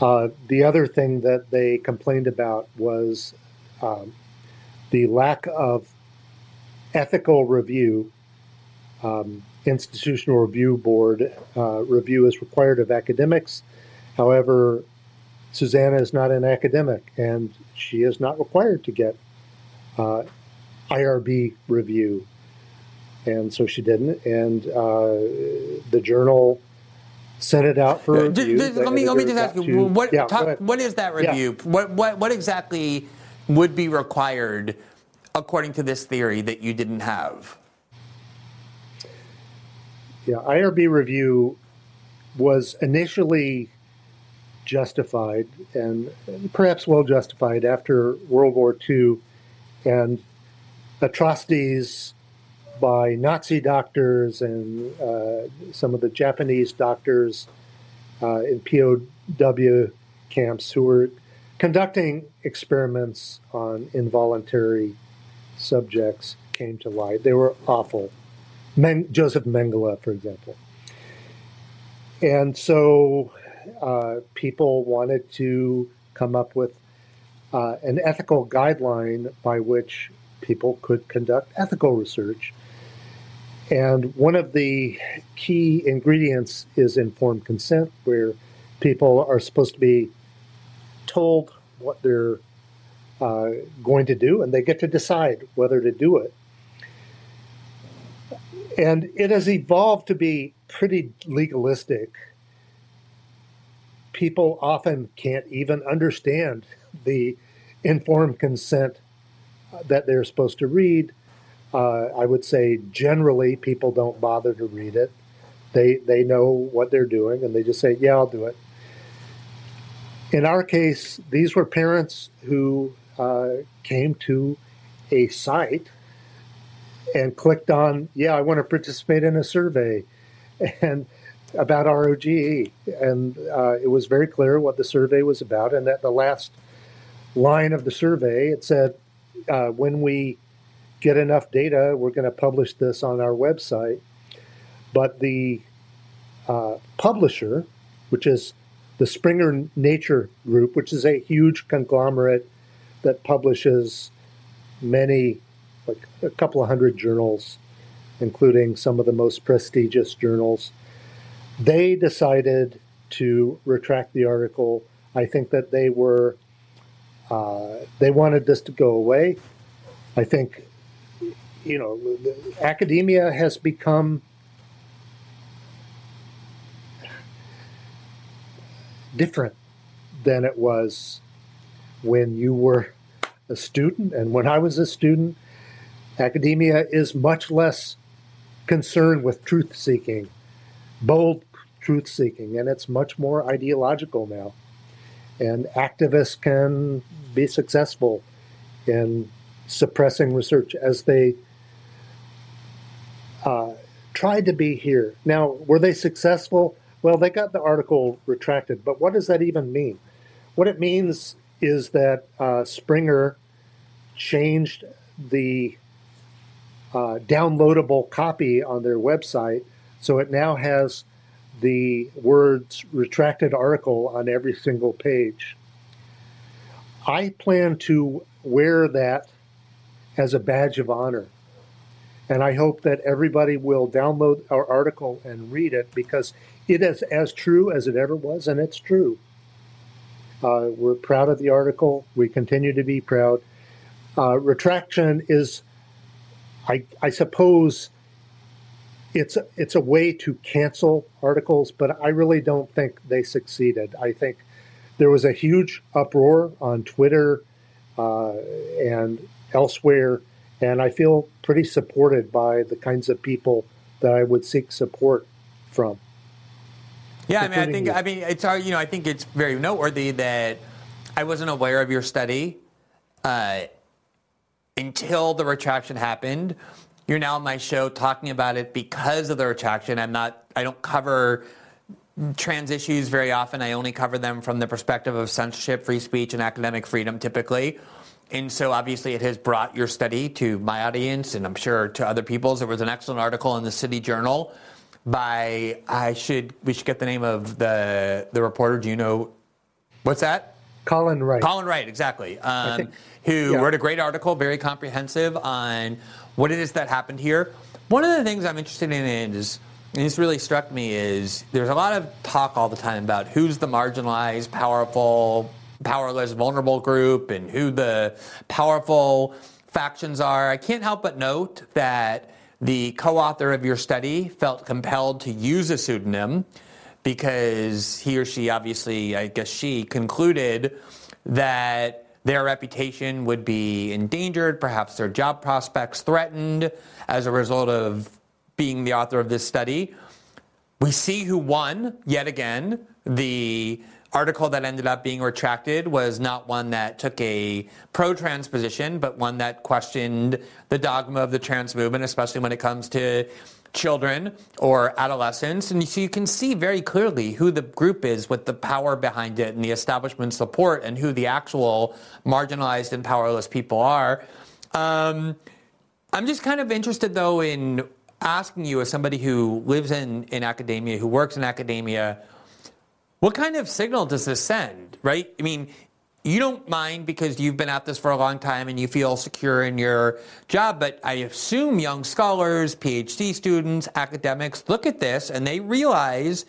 Uh, the other thing that they complained about was um, the lack of ethical review. Um, institutional review board uh, review is required of academics. However, Suzanna is not an academic, and she is not required to get uh, IRB review, and so she didn't. And uh, the journal sent it out for review. let me let me just ask you to, what yeah, talk, what is that review? Yeah. What what what exactly would be required according to this theory that you didn't have? Yeah, IRB review was initially justified and perhaps well justified after World War II and atrocities by Nazi doctors and uh, some of the Japanese doctors uh, in POW camps who were conducting experiments on involuntary subjects came to light. They were awful. Men- Joseph Mengele, for example. And so uh, people wanted to come up with uh, an ethical guideline by which people could conduct ethical research. And one of the key ingredients is informed consent, where people are supposed to be told what they're uh, going to do, and they get to decide whether to do it. And it has evolved to be pretty legalistic people often can't even understand the informed consent that they're supposed to read. Uh, I would say generally people don't bother to read it. They they know what they're doing and they just say, "Yeah, I'll do it." In our case, these were parents who uh, came to a site and clicked on, "Yeah, I want to participate in a survey," and about ROGD, and uh, it was very clear what the survey was about. And at the last line of the survey, it said, uh, "When we get enough data, we're going to publish this on our website." But the uh, publisher, which is the Springer Nature Group, which is a huge conglomerate that publishes many, like a couple of hundred journals, including some of the most prestigious journals they decided to retract the article. I think that they were uh, they wanted this to go away. I think you know academia has become different than it was when you were a student and when I was a student. Academia is much less concerned with truth seeking bold truth seeking, and it's much more ideological now. And activists can be successful in suppressing research as they uh, tried to be here. Now, were they successful? Well, they got the article retracted, but what does that even mean? What it means is that uh, Springer changed the uh, downloadable copy on their website so it now has the words retracted article on every single page. I plan to wear that as a badge of honor. And I hope that everybody will download our article and read it because it is as true as it ever was, and it's true. Uh, we're proud of the article. We continue to be proud. Uh, retraction is, I, I suppose, it's it's a way to cancel articles, but I really don't think they succeeded. I think there was a huge uproar on Twitter uh, and elsewhere, and I feel pretty supported by the kinds of people that I would seek support from. Yeah, I mean, I think you. I mean it's you know I think it's very noteworthy that I wasn't aware of your study. Uh, until the retraction happened. You're now on my show talking about it because of the retraction. I'm not, I don't cover trans issues very often. I only cover them from the perspective of censorship, free speech, and academic freedom typically. And so obviously it has brought your study to my audience and I'm sure to other people's. There was an excellent article in the City Journal by I should we should get the name of the the reporter. Do you know what's that? Colin Wright. Colin Wright, exactly. Um, think, who yeah. wrote a great article, very comprehensive on what it is that happened here. One of the things I'm interested in is, and this really struck me, is there's a lot of talk all the time about who's the marginalized, powerful, powerless, vulnerable group and who the powerful factions are. I can't help but note that the co author of your study felt compelled to use a pseudonym because he or she, obviously, I guess she, concluded that their reputation would be endangered, perhaps their job prospects threatened as a result of being the author of this study. We see who won yet again. The article that ended up being retracted was not one that took a pro trans position, but one that questioned the dogma of the trans movement, especially when it comes to children or adolescents. And so you can see very clearly who the group is with the power behind it and the establishment support and who the actual marginalized and powerless people are. Um, I'm just kind of interested, though, in asking you, as somebody who lives in, in academia, who works in academia, what kind of signal does this send, right? I mean, you don't mind because you've been at this for a long time and you feel secure in your job, but I assume young scholars, PhD students, academics look at this and they realize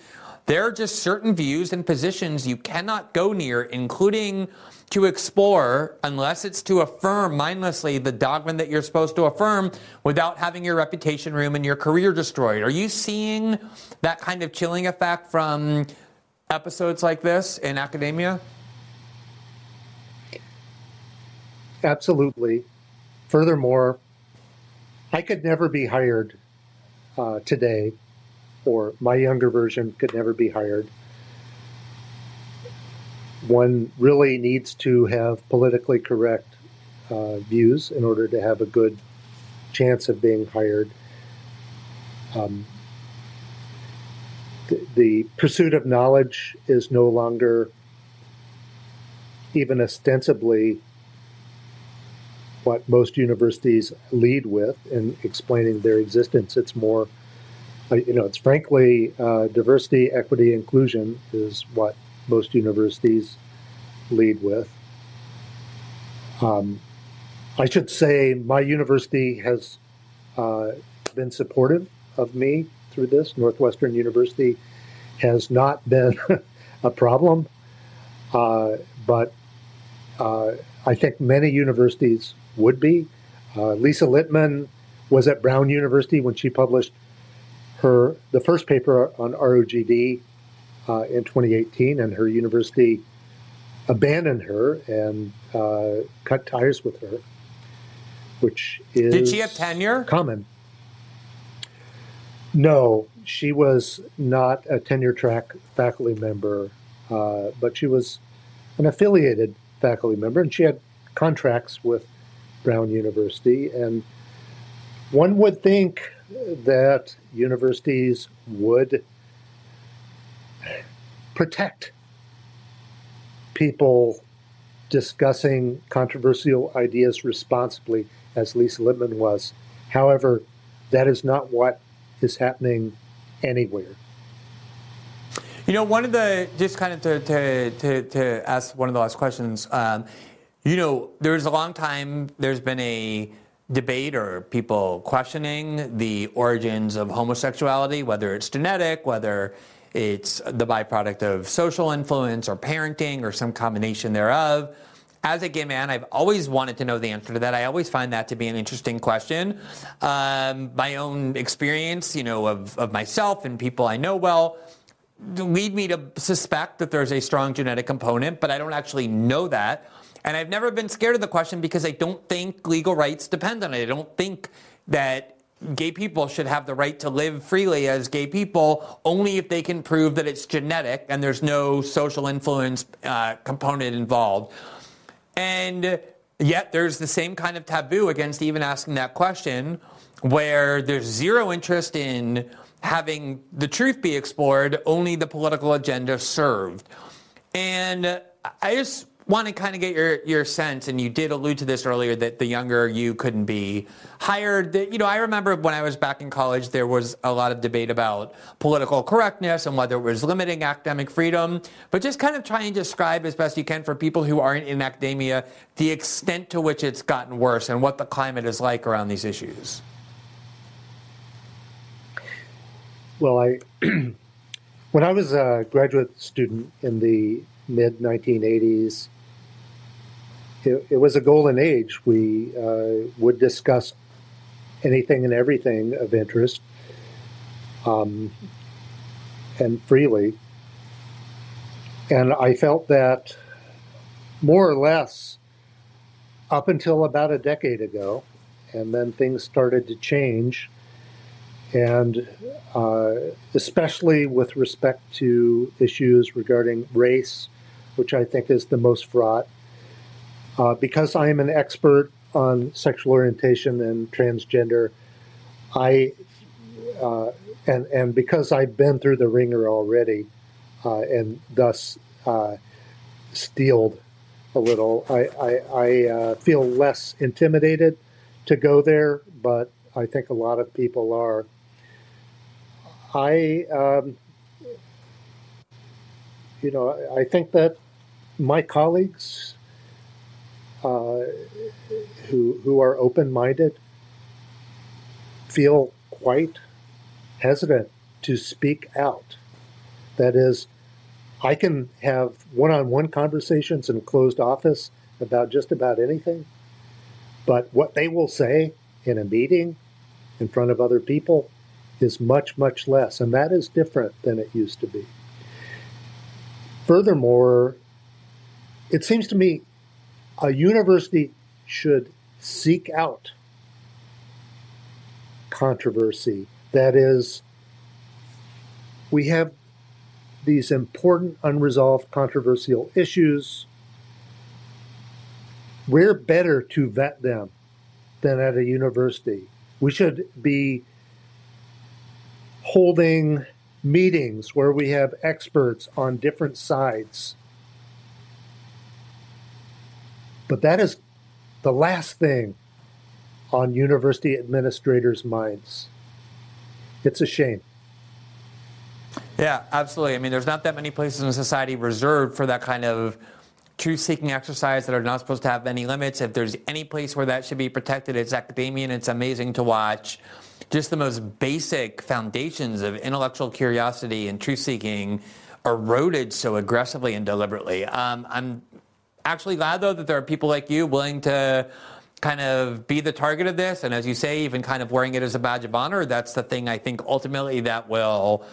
there are just certain views and positions you cannot go near, including to explore unless it's to affirm mindlessly the dogma that you're supposed to affirm without having your reputation room and your career destroyed. Are you seeing that kind of chilling effect from episodes like this in academia? Absolutely. Furthermore, I could never be hired uh, today, or my younger version could never be hired. One really needs to have politically correct uh, views in order to have a good chance of being hired. Um, the, pursuit of knowledge is no longer even ostensibly what most universities lead with in explaining their existence. It's more, uh, you know, it's frankly uh, diversity, equity, inclusion is what most universities lead with. Um, I should say my university has uh, been supportive of me through this. Northwestern University has not been a problem, uh, but uh, I think many universities would be. Uh, Lisa Littman was at Brown University when she published her the first paper on ROGD uh, in 2018, and her university abandoned her and uh, cut ties with her, which is did she have tenure? Common. No, she was not a tenure track faculty member, uh, but she was an affiliated faculty member, and she had contracts with Brown University. And one would think that universities would protect people discussing controversial ideas responsibly, as Lisa Littman was. However, that is not what is happening anywhere. You know, one of the, just kind of to, to, to, to ask one of the last questions, um, you know, there's a long time, there's been a debate or people questioning the origins of homosexuality, whether it's genetic, whether it's the byproduct of social influence or parenting or some combination thereof as a gay man, I've always wanted to know the answer to that. I always find that to be an interesting question. Um, my own experience, you know, of, of myself and people I know well, lead me to suspect that there's a strong genetic component, but I don't actually know that. And I've never been scared of the question because I don't think legal rights depend on it. I don't think that gay people should have the right to live freely as gay people only if they can prove that it's genetic and there's no social influence uh, component involved. And Yet there's the same kind of taboo against even asking that question where there's zero interest in having the truth be explored, only the political agenda served. And I just want to kind of get your, your sense, and you did allude to this earlier that the younger you couldn't be hired. That, you know, I remember when I was back in college, there was a lot of debate about political correctness and whether it was limiting academic freedom. But just kind of try and describe as best you can for people who aren't in academia the extent to which it's gotten worse and what the climate is like around these issues. Well, I when I was a graduate student in the mid 1980s, it, it, was a golden age. We uh, would discuss anything and everything of interest um, and freely. And I felt that more or less up until about a decade ago, and then things started to change. And uh, especially with respect to issues regarding race, which I think is the most fraught, uh, because I am an expert on sexual orientation and transgender, I uh, and and because I've been through the wringer already, uh, and thus uh, steeled a little, I I, I uh, feel less intimidated to go there, but I think a lot of people are. I, um, you know, I think that my colleagues uh, who who are open minded feel quite hesitant to speak out. That is, I can have one on one conversations in a closed office about just about anything, but what they will say in a meeting in front of other people is much, much less, and that is different than it used to be. Furthermore, it seems to me a university should seek out controversy. That is, we have these important unresolved controversial issues. We're better to vet them than at a university. We should be holding meetings where we have experts on different sides But that is the last thing on university administrators' minds. It's a shame. Yeah, absolutely. I mean, there's not that many places in society reserved for that kind of truth seeking exercise that are not supposed to have any limits. If there's any place where that should be protected, it's academia, and it's amazing to watch just the most basic foundations of intellectual curiosity and truth seeking eroded so aggressively and deliberately. Um, I'm actually glad though that there are people like you willing to kind of be the target of this. And as you say even kind of wearing it as a badge of honor that's the thing i think ultimately that will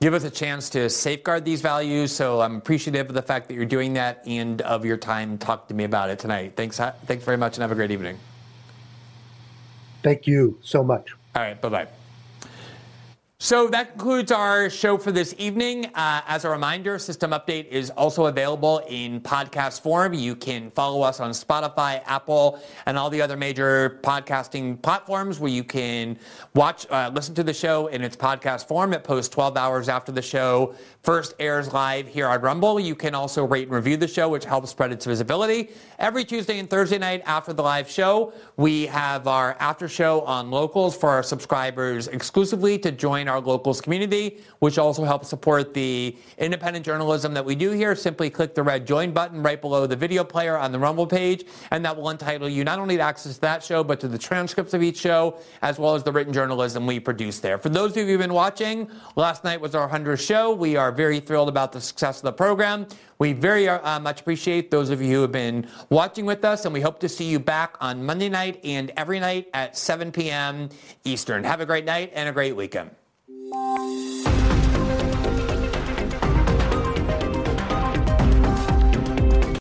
give us a chance to safeguard these values. So i'm appreciative of the fact that you're doing that and of your time. Talk to me about it tonight. Thanks uh, thanks very much and have a great evening. Thank you so much. All right bye-bye so that concludes our show for this evening. Uh, as a reminder, System Update is also available in podcast form. You can follow us on Spotify, Apple, and all the other major podcasting platforms where you can watch, uh, listen to the show in its podcast form. It posts 12 hours after the show first airs live here on Rumble. You can also rate and review the show, which helps spread its visibility. Every Tuesday and Thursday night after the live show, we have our after show on locals for our subscribers exclusively to join our locals community, which also helps support the independent journalism that we do here. Simply click the red join button right below the video player on the Rumble page, and that will entitle you not only to access to that show, but to the transcripts of each show, as well as the written journalism we produce there. For those of you who've been watching, last night was our 100th show. We are very thrilled about the success of the program. We very uh, much appreciate those of you who have been watching with us, and we hope to see you back on Monday night and every night at 7 p.m. Eastern. Have a great night and a great weekend. Música